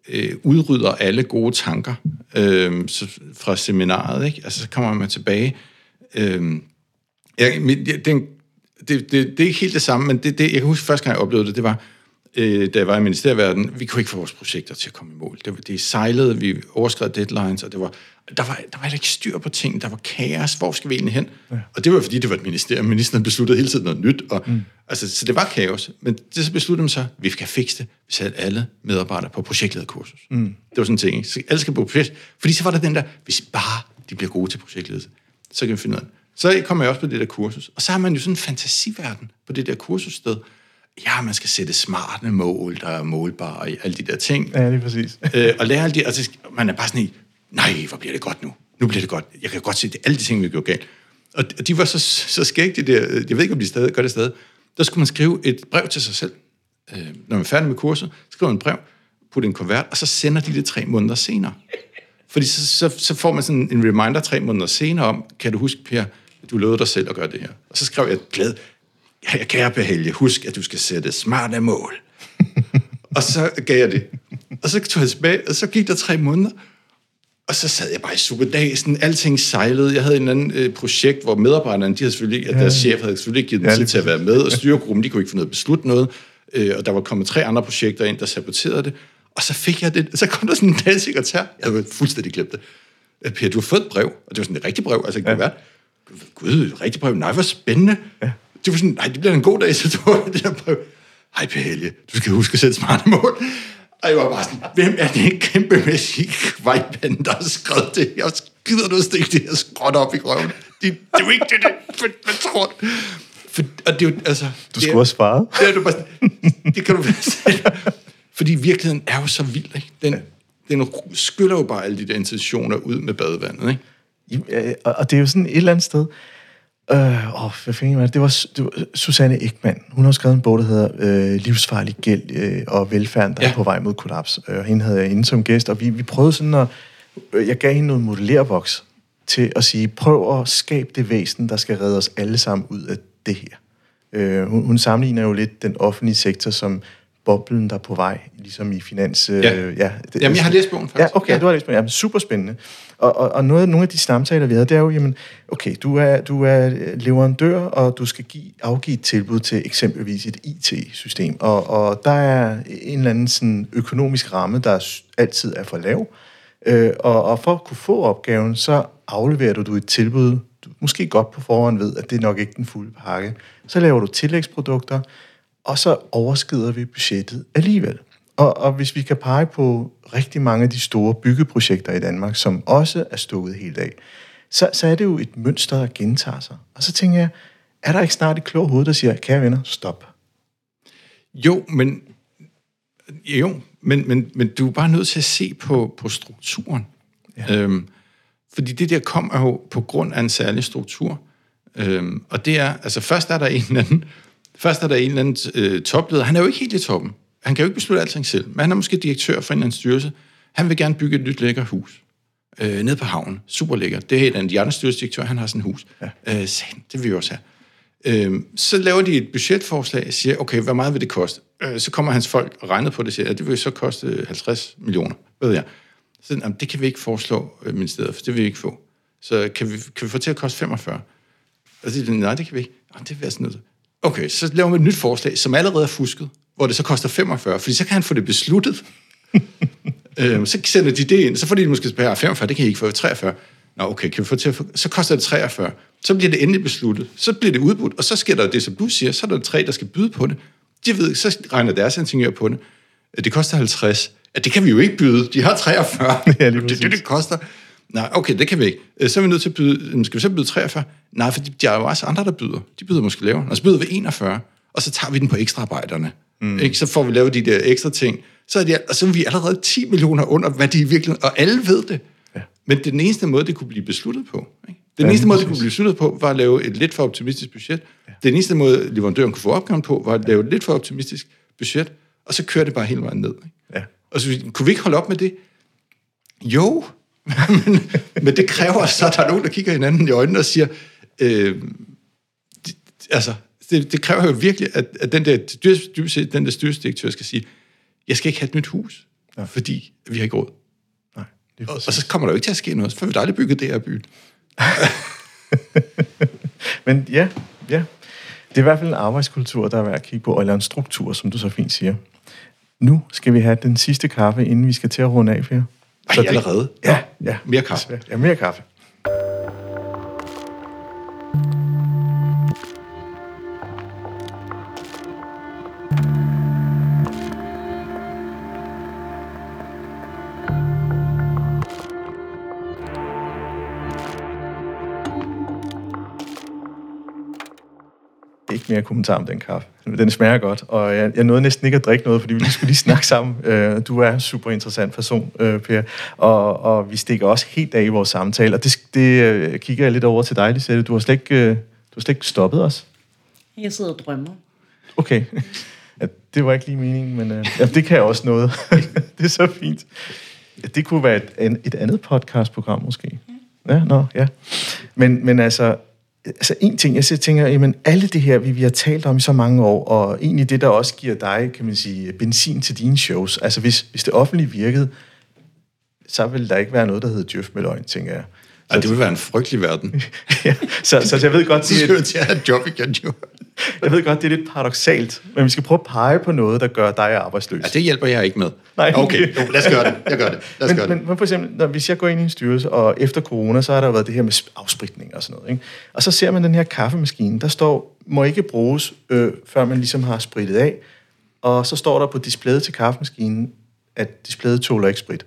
øh, udrydder alle gode tanker øh, så, fra seminaret, ikke? Altså, så kommer man tilbage. Øh, jeg, mit, det, det, er en- det, det, det er ikke helt det samme, men det, det, jeg kan huske første gang, jeg oplevede det, det var, øh, da jeg var i ministerverdenen, vi kunne ikke få vores projekter til at komme i mål. Det, det sejlede, vi overskred deadlines, og det var, der var, der var ikke styr på ting, der var kaos, hvor skal vi egentlig hen? Ja. Og det var fordi, det var et ministerium, ministeren besluttede hele tiden noget nyt, og, mm. altså, så det var kaos. Men det så besluttede man så, at vi skal fikse det, vi satte alle medarbejdere på projektlederkursus. Mm. Det var sådan en ting, ikke? Så alle skal på projekt, fordi så var der den der, hvis bare de bliver gode til projektledelse, så kan vi finde ud af. Så kom jeg også på det der kursus, og så har man jo sådan en fantasiverden på det der kursussted. Ja, man skal sætte smarte mål, der er målbare i alle de der ting. Ja, det er præcis. øh, og lære alle de, altså, man er bare sådan i, nej, hvor bliver det godt nu? Nu bliver det godt. Jeg kan godt se, det alle de ting, vi gjorde galt. Og, og de var så, så skægge, de der, jeg ved ikke, om de stadig gør det stadig. Der skulle man skrive et brev til sig selv. Øh, når man er færdig med kurset, skriver man et brev, putter en kuvert, og så sender de det tre måneder senere. Fordi så, så, så får man sådan en reminder tre måneder senere om, kan du huske, Per, du lovede dig selv at gøre det her. Og så skrev jeg glad, ja, kære Per Helge, husk, at du skal sætte smarte mål. og så gav jeg det. Og så tog jeg tilbage, og så gik der tre måneder, og så sad jeg bare i superdagen, alting sejlede. Jeg havde en anden øh, projekt, hvor medarbejderne, de havde selvfølgelig, at deres chef havde selvfølgelig ikke givet dem Ja, tid til at være med, og styregruppen, de kunne ikke finde noget at beslutte noget, øh, og der var kommet tre andre projekter ind, der saboterede det. Og så fik jeg det, så kom der sådan en dalsekretær, jeg havde fuldstændig glemt det. Øh, Per, du har fået et brev, og det var sådan et rigtigt brev, altså ikke ja. Gud, et rigtigt brev, nej, hvor spændende. Ja. Det var sådan, nej, det bliver en god dag, så du har det der brev. Hej Per Helge, du skal huske at sætte smarte mål. Og jeg var bare sådan, hvem er det kæmpemæssige kvejpande, der har skrevet det? Jeg gider du at stikke det her skråt op i røven? Det, det er jo ikke det, det hvad, hvad tror du? For, og det er jo, altså... Du skulle have svaret. det er du bare sådan, det kan du være selv. Fordi virkeligheden er jo så vild, ikke? Den, den skyller jo bare alle de der intentioner ud med badevandet, ikke? Øh, Og det er jo sådan et eller andet sted... Øh, åh, hvad fanden var det? Det var, det var Susanne Ekman. Hun har skrevet en bog, der hedder øh, Livsfarlig gæld øh, og velfærden, der ja. Er på vej mod kollaps. Øh, Og hende havde jeg inde som gæst, og vi, vi prøvede sådan at... Øh, jeg gav hende noget modellervoks til at sige, prøv at skabe det væsen, der skal redde os alle sammen ud af det her. Øh, hun, hun sammenligner jo lidt den offentlige sektor som boblen, der er på vej, ligesom i finans... Øh, Ja. ja det, Jamen, jeg har læst bogen, faktisk. Ja, okay, ja. Ja. du har læst bogen. Jamen, super spændende. Og, og, og noget, nogle af de samtaler, vi havde, det er jo, jamen, okay, du er, du er leverandør, og du skal give, afgive et tilbud til eksempelvis et IT-system, og, og der er en eller anden sådan økonomisk ramme, der altid er for lav, øh, og, og for at kunne få opgaven, så afleverer du, du et tilbud, du måske godt på forhånd ved, at det er nok ikke den fulde pakke. Så laver du tillægsprodukter, og så overskrider vi budgettet alligevel. Og, og hvis vi kan pege på rigtig mange af de store byggeprojekter i Danmark, som også er stukket helt af, så, så er det jo et mønster, der gentager sig. Og så tænker jeg, er der ikke snart et klogt hoved, der siger, kære venner, stop. Jo, men, jo, men, men, men du er bare nødt til at se på, på strukturen. Ja. Øhm, fordi det der kommer jo på grund af en særlig struktur. Øhm, og det er, altså først er der en eller anden, først er der en eller anden øh, topleder. Han er jo ikke helt i toppen. Han kan jo ikke beslutte alting selv. Men han er måske direktør for en eller anden styrelse. Han vil gerne bygge et nyt lækker hus. Øh, nede på havnen. Super lækker. Det er en af de andre han har sådan et hus. Ja. Øh, det vil vi også have. Øhm, så laver de et budgetforslag og siger, okay, hvor meget vil det koste? Øh, så kommer hans folk og regner på det og siger, at det vil så koste 50 millioner, ved jeg. Så jamen, det kan vi ikke foreslå øh, ministeriet, for det vil vi ikke få. Så kan vi, kan vi få til at koste 45? Og så siger de, nej, det kan vi ikke. Jamen, det vil jeg sådan noget. Okay, så laver vi et nyt forslag, som allerede er fusket, hvor det så koster 45, fordi så kan han få det besluttet. øhm, så sender de det ind, så får de måske spørge, 45, det kan I ikke få, 43. Nå, okay, kan vi få til at få, så koster det 43. Så bliver det endelig besluttet. Så bliver det udbudt, og så sker der det, som du siger, så er der tre, der skal byde på det. De ved, så regner deres ingeniør på det. Det koster 50. Ja, det kan vi jo ikke byde. De har 43. Ja, det, det, det koster. Nej, okay, det kan vi ikke. Øh, Så er vi nødt til at byde, skal vi så byde 43? Nej, for der er jo også andre, der byder. De byder måske lavere. Og så byder vi 41, og så tager vi den på ekstraarbejderne. Mm. Ikke? Så får vi lavet de der ekstra ting. Så er, de, og så er vi allerede 10 millioner under, hvad de virkelig... Og alle ved det. Ja. Men det er den eneste måde, det kunne blive besluttet på. Ikke? Den Ja, eneste måde, det kunne blive besluttet på, var at lave et lidt for optimistisk budget. Ja. Den eneste måde, leverandøren kunne få opgaven på, var at lave et lidt for optimistisk budget, og så kører det bare hele vejen ned. Ikke? Ja. Og så kunne vi ikke holde op med det? Jo, men, men det kræver så, at der er nogen, der kigger hinanden i øjnene og siger, øh, altså, det, det kræver jo virkelig, at, at den der, dybest den der styrelsesdirektør skal sige, jeg skal ikke have et nyt hus, ja. fordi vi har ikke råd. Nej, det Og, og så kommer der jo ikke til at ske noget, for vi har aldrig bygget det her by. Men ja, ja. Det er i hvert fald en arbejdskultur, der er værd at kigge på, eller en struktur, som du så fint siger. Nu skal vi have den sidste kaffe, inden vi skal til at runde af, Per. Ej, allerede? Ja, ja. Mere kaffe. Ja, mere kaffe. Ikke mere kommentar om den kaffe. Den smager godt, og jeg, jeg nåede næsten ikke at drikke noget, fordi vi lige skulle lige snakke sammen. Øh, Du er en super interessant person, øh, Per, og, og vi stikker også helt af i vores samtale, og det, det øh, kigger jeg lidt over til dig, Lisette. Du har slet ikke, øh, du har slet ikke stoppet os. Jeg sidder og drømmer. Okay. Ja, det var ikke lige meningen, men øh, ja, det kan jeg også noget. det er så fint. Ja, det kunne være et, et andet podcastprogram måske. Ja, nå, ja. Men, men altså, altså en ting, jeg tænker, jamen alle det her, vi, vi har talt om i så mange år, og egentlig det, der også giver dig, kan man sige, benzin til dine shows. Altså hvis, hvis det offentlige virkede, så ville der ikke være noget, der hedder Djøf med løgn, tænker jeg. Ej, det vil være en frygtelig verden. Ja, så, så jeg ved godt, Så det er, til at have et job igen, jo. jeg ved godt, det er lidt paradoxalt, men vi skal prøve at pege på noget, der gør dig arbejdsløs. Ja, det hjælper jeg ikke med. Nej. Okay, jo, lad os gøre det. Jeg gør det. Lad os gøre Men, det. men, men for eksempel, når, hvis jeg går ind i en styrelse, og efter corona, så har der været det her med sp- afspritning og sådan noget. Ikke? Og så ser man den her kaffemaskine, der står, må ikke bruges, øh, før man ligesom har spritet af. Og så står der på displayet til kaffemaskinen, at displayet tåler ikke sprit.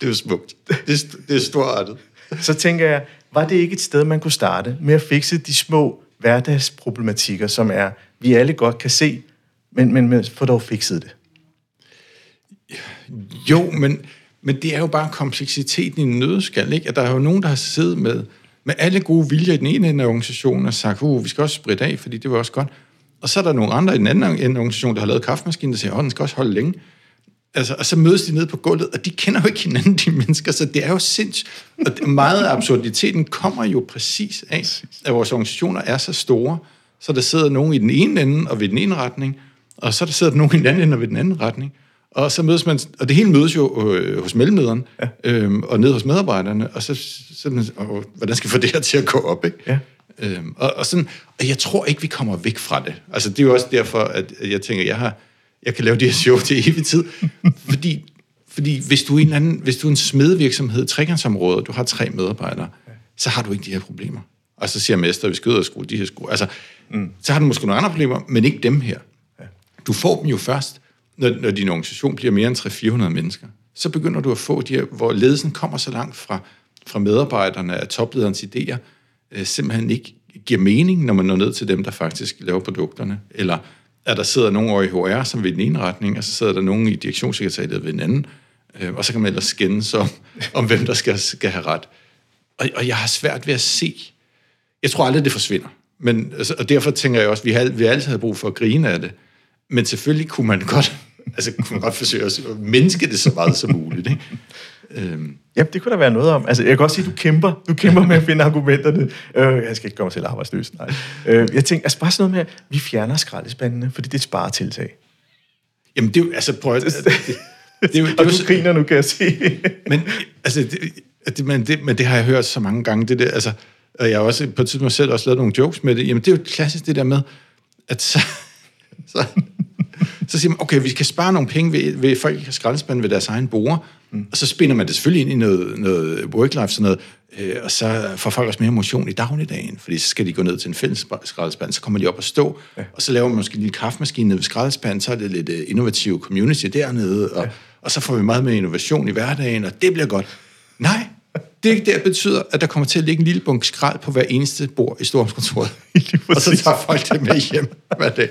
Det er smukt. Det det er storartet. Så tænker jeg, var det ikke et sted, man kunne starte med at fikse de små hverdagsproblematikker, som er, vi alle godt kan se, men, men, men få dog fikset det. Jo, men, men det er jo bare kompleksiteten i en nødskal, ikke? At der er jo nogen, der har siddet med, med alle gode viljer i den ene ende af organisationen og sagt, uh, vi skal også spritte af, fordi det var også godt. Og så er der nogle andre i den anden ende af organisationen, der har lavet kaffemaskinen, der siger, åh, den skal også holde længe. Altså, og så mødes de nede på gulvet, og de kender jo ikke hinanden, de mennesker, så det er jo sindssygt. Og meget af absurditeten kommer jo præcis af, at vores organisationer er så store, så der sidder nogen i den ene ende og ved den ene retning, og så der sidder der nogen i den anden ende og ved den anden retning. Og så mødes man, og det hele mødes jo øh, hos mellemlederen, ja. øhm, og ned hos medarbejderne, og så, så man, og, hvordan skal vi få det her til at gå op, ikke? Ja. Øhm, og, og, sådan, og jeg tror ikke, vi kommer væk fra det. Altså, det er jo også derfor, at jeg tænker, jeg, har, jeg kan lave det her show til evig tid. fordi, fordi hvis du er en, anden, hvis du er en smedvirksomhed, trekantsområde, og du har tre medarbejdere, så har du ikke de her problemer. Og så siger mester, vi skal ud og skrue de her skruer. Altså, mm. så har du måske nogle andre problemer, men ikke dem her. Du får dem jo først, når, når din organisation bliver mere end 300-400 mennesker. Så begynder du at få de her, hvor ledelsen kommer så langt fra, fra medarbejderne, at toplederens idéer øh, simpelthen ikke giver mening, når man når ned til dem, der faktisk laver produkterne. Eller at der sidder nogen over i HR, som ved den ene retning, og så sidder der nogen i direktionssekretariatet ved den anden, øh, og så kan man ellers skænde om, om hvem der skal, skal have ret. Og, og jeg har svært ved at se, jeg tror aldrig, det forsvinder. Men, altså, og derfor tænker jeg også, at vi har, vi har altid havde brug for at grine af det. Men selvfølgelig kunne man godt, altså, kunne man godt forsøge at mindske det så meget som muligt. Ikke? Øhm, Ja, det kunne der være noget om. Altså, jeg kan godt sige, at du kæmper. Du kæmper med at finde argumenterne. Øh, jeg skal ikke gøre mig selv arbejdsløs. Nej. Øh, jeg tænker, altså bare sådan noget med, at vi fjerner skraldespandene, fordi det er et sparetiltag. jamen, det er jo, altså, prøv at, det, Det jo, det er Og du så- griner nu, kan jeg se. Men, altså, det, det, men, det, men det har jeg hørt så mange gange, det der, altså, og jeg har også på et tidspunkt selv også lavet nogle jokes med det, jamen det er jo klassisk det der med, at så, så, så siger man, okay, vi kan spare nogle penge ved, ved folk kan skraldespande ved deres egen bord, mm. og så spinder man det selvfølgelig ind i noget, noget work-life, sådan noget, øh, og så får folk også mere motion i dagligdagen, fordi så skal de gå ned til en fælles skraldespand, så kommer de op og stå, ja. og så laver man måske en lille kaffemaskine nede ved skraldespanden, så er det lidt uh, innovativ community dernede, og, ja. og så får vi meget mere innovation i hverdagen, og det bliver godt. Nej, det der betyder, at der kommer til at ligge en lille bunke skrald på hver eneste bord i Storhamnskontoret. Lige og så tager folk det med hjem hver dag.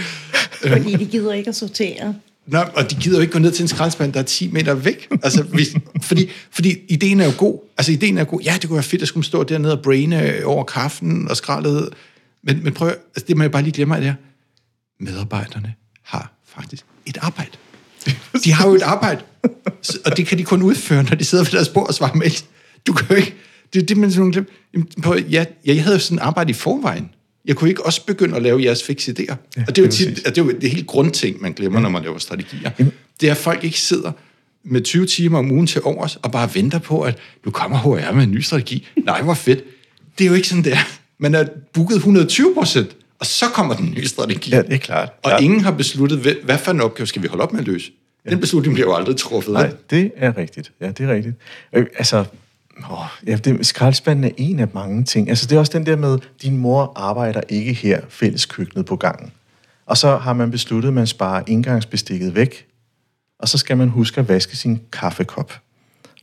Fordi de gider ikke at sortere. Nå, og de gider jo ikke gå ned til en skraldespand, der er 10 meter væk. Altså, hvis, fordi, fordi ideen er jo god. Altså, ideen er god. Ja, det kunne være fedt at skulle stå dernede og braine over kaffen og skraldet. Men, men prøv, altså, det må jeg bare lige glemme af det her. Medarbejderne har faktisk et arbejde. De har jo et arbejde, og det kan de kun udføre, når de sidder ved deres bord og svarer mail. Du kan jo ikke... Det er det, man sådan glemmer. Ja, jeg havde jo sådan arbejde i forvejen. Jeg kunne ikke også begynde at lave jeres fikse idéer. Ja, og det er jo det er tit, det er jo det helt grundting, man glemmer, når man laver strategier. Det er, at folk ikke sidder med 20 timer om ugen til overs, og bare venter på, at nu kommer HR med en ny strategi. Nej, hvor fedt. Det er jo ikke sådan, der. Man er booket 120 procent, og så kommer den nye strategi. Ja, det er klart. Og Ja. ingen har besluttet, hvad, for en opgave skal vi holde op med at løse. Den beslutning bliver jo aldrig truffet. Nej, det er rigtigt. Ja, det er rigtigt. Øh, altså, åh, ja, det, skraldespanden er en af mange ting. Altså, det er også den der med, din mor arbejder ikke her fælles køkkenet på gangen. Og så har man besluttet, at man sparer indgangsbestikket væk, og så skal man huske at vaske sin kaffekop.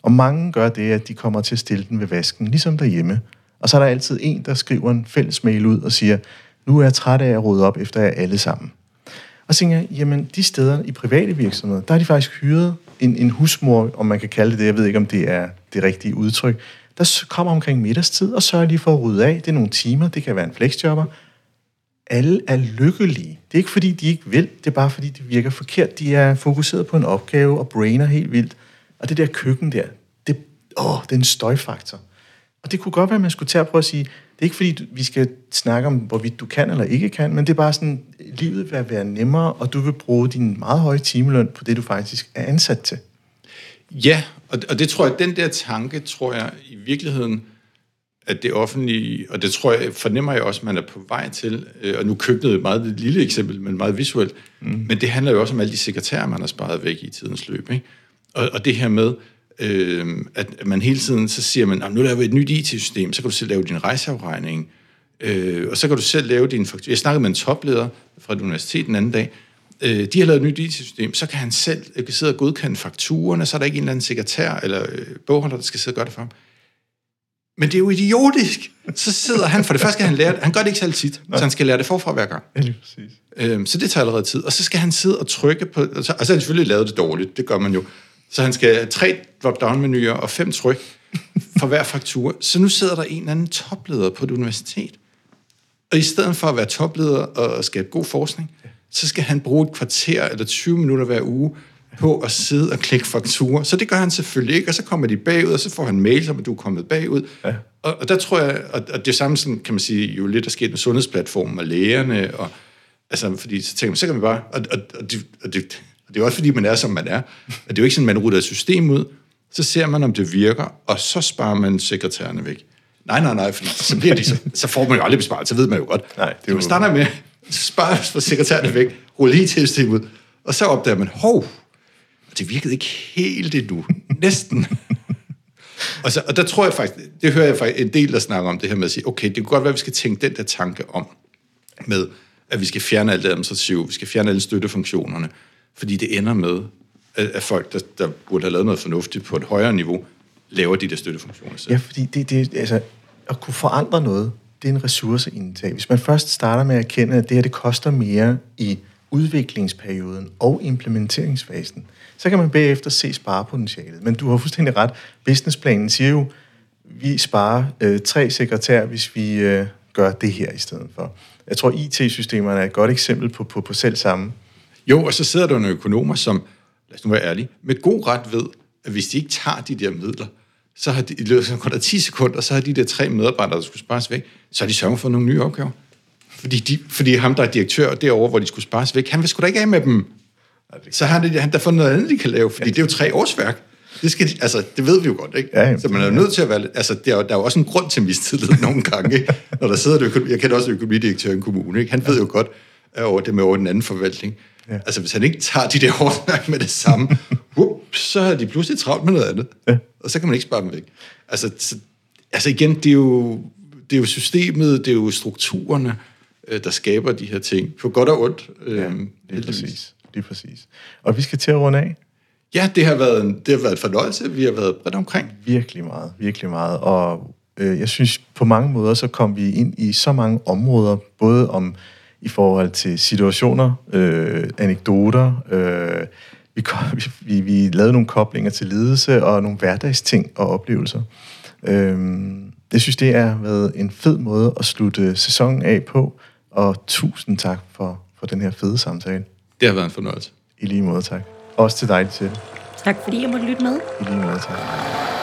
Og mange gør det, at de kommer til at stille den ved vasken, ligesom derhjemme. Og så er der altid en, der skriver en fælles mail ud og siger, nu er jeg træt af at rydde op efter jer alle sammen. Og så tænker jeg, jamen de steder i private virksomheder, der har de faktisk hyret en, en husmor, om man kan kalde det det, jeg ved ikke, om det er det rigtige udtryk, der kommer omkring middagstid og sørger lige for at rydde af. Det er nogle timer, det kan være en flexjobber. Alle er lykkelige. Det er ikke fordi, de ikke vil, det er bare fordi, det virker forkert. De er fokuseret på en opgave og brainer helt vildt. Og det der køkken der, det, åh, det er en støjfaktor. Og det kunne godt være, at man skulle tage og prøve at sige, det er ikke fordi, vi skal snakke om, hvorvidt du kan eller ikke kan, men det er bare sådan, livet vil være nemmere, og du vil bruge din meget høje timeløn på det, du faktisk er ansat til. Ja, og, og det tror jeg, den der tanke, tror jeg i virkeligheden, at det offentlige, og det tror jeg, fornemmer jeg også, at man er på vej til, øh, og nu køkkenet er et meget lille eksempel, men meget visuelt, mm. men det handler jo også om alle de sekretærer, man har sparet væk i tidens løb. Ikke? Og, og det her med, øh, at man hele tiden, så siger man, "Nå, nu laver vi et nyt IT-system, så kan du selv lave din rejseafregning, øh, og så kan du selv lave din faktur. Jeg snakkede med en topleder fra et universitet den anden dag, øh, de har lavet et nyt IT-system, så kan han selv øh, sidde og godkende fakturerne, så er der ikke en eller anden sekretær eller øh, bogholder, der skal sidde og gøre det for ham. Men det er jo idiotisk. Så sidder han, for det første skal han lære det. Han gør det ikke selv tit, så han skal lære det forfra hver gang. Ja, lige præcis. Øhm, så det tager allerede tid. Og så skal han sidde og trykke på... Og så, og så har han selvfølgelig lavet det dårligt, det gør man jo. Så han skal have tre drop-down-menuer og fem tryk for hver faktur. Så nu sidder der en eller anden topleder på et universitet. Og i stedet for at være topleder og skabe god forskning, så skal han bruge et kvarter eller 20 minutter hver uge på at sidde og klikke fakturer. Så det gør han selvfølgelig ikke, og så kommer de bagud, og så får han mails om, at du er kommet bagud. Ja. Og, og der tror jeg, og, og det samme sådan, kan man sige, jo lidt er sket med sundhedsplatformen og lægerne, og, altså, fordi så tænker man, så kan man bare, og, og, og, det, og, det, og det er også fordi, man er, som man er, at det er jo ikke sådan, man ruller et system ud, så ser man, om det virker, og så sparer man sekretærerne væk. Nej, nej, nej, for så, bliver de, så, så får man jo aldrig besparelse, så ved man jo godt. Nej, det er så jo- man starter med, så for sekretæren væk, rulle lige til systemet og så opdager man, hov, det virkede ikke helt endnu. Næsten. og, så, og der tror jeg faktisk, det hører jeg faktisk en del, der snakker om det her med at sige, okay, det kan godt være, at vi skal tænke den der tanke om, med at vi skal fjerne alt det administrative, vi skal fjerne alle støttefunktionerne, fordi det ender med, at, at folk, der, der burde have lavet noget fornuftigt på et højere niveau, laver de der støttefunktioner selv. Ja, fordi det, det, altså, at kunne forandre noget, det er en ressourceindtag. Hvis man først starter med at erkende, at det her det koster mere i udviklingsperioden og implementeringsfasen, så kan man bagefter se sparepotentialet. Men du har fuldstændig ret. Businessplanen siger jo, vi sparer øh, tre sekretær, hvis vi øh, gør det her i stedet for. Jeg tror, IT-systemerne er et godt eksempel på, på, på selv samme. Jo, og så sidder der nogle økonomer, som, lad os nu være ærlige, med god ret ved, at hvis de ikke tager de der midler, så har de, i løbet af kun 10 sekunder, så har de der tre medarbejdere, der skulle spares væk, så har de sørget for nogle nye opgaver. Fordi, de, fordi ham, der er direktør derovre, hvor de skulle spares væk, han vil sgu da ikke af med dem. så har han, han der fundet noget andet, de kan lave, fordi det er jo tre årsværk. Det, skal de, altså, det ved vi jo godt, ikke? Ja, jamen, så man er jo nødt til at være altså, der er, jo- der er jo også en grund til mistillid nogle gange, ikke? Når der sidder et økonomi, jeg kender også en økonomidirektør i en kommune, ikke? Han ved jo godt, at over det med over den anden forvaltning. Ja. Altså, hvis han ikke tager de der årsværk med det samme, så er de pludselig travlt med noget andet. Ja. Og så kan man ikke spare dem væk. Altså, så, altså igen, det er, jo, det er jo systemet, det er jo strukturerne, øh, der skaber de her ting, på godt og ondt. Øh, Ja, lige præcis. Lige præcis. Og vi skal til at runde af. Ja, det har været en, det har været en fornøjelse. Vi har været bredt omkring. Virkelig meget, virkelig meget. Og øh, jeg synes, på mange måder, så kom vi ind i så mange områder, både om i forhold til situationer, øh, anekdoter, øh, vi, vi, vi lavede nogle koblinger til ledelse og nogle hverdagsting og oplevelser. Øh, jeg synes, det har været en fed måde at slutte sæsonen af på, og tusind tak for, for den her fede samtale. Det har været en fornøjelse. I lige måde, tak. Også til dig, til Tak fordi jeg måtte lytte med. I lige måde, tak.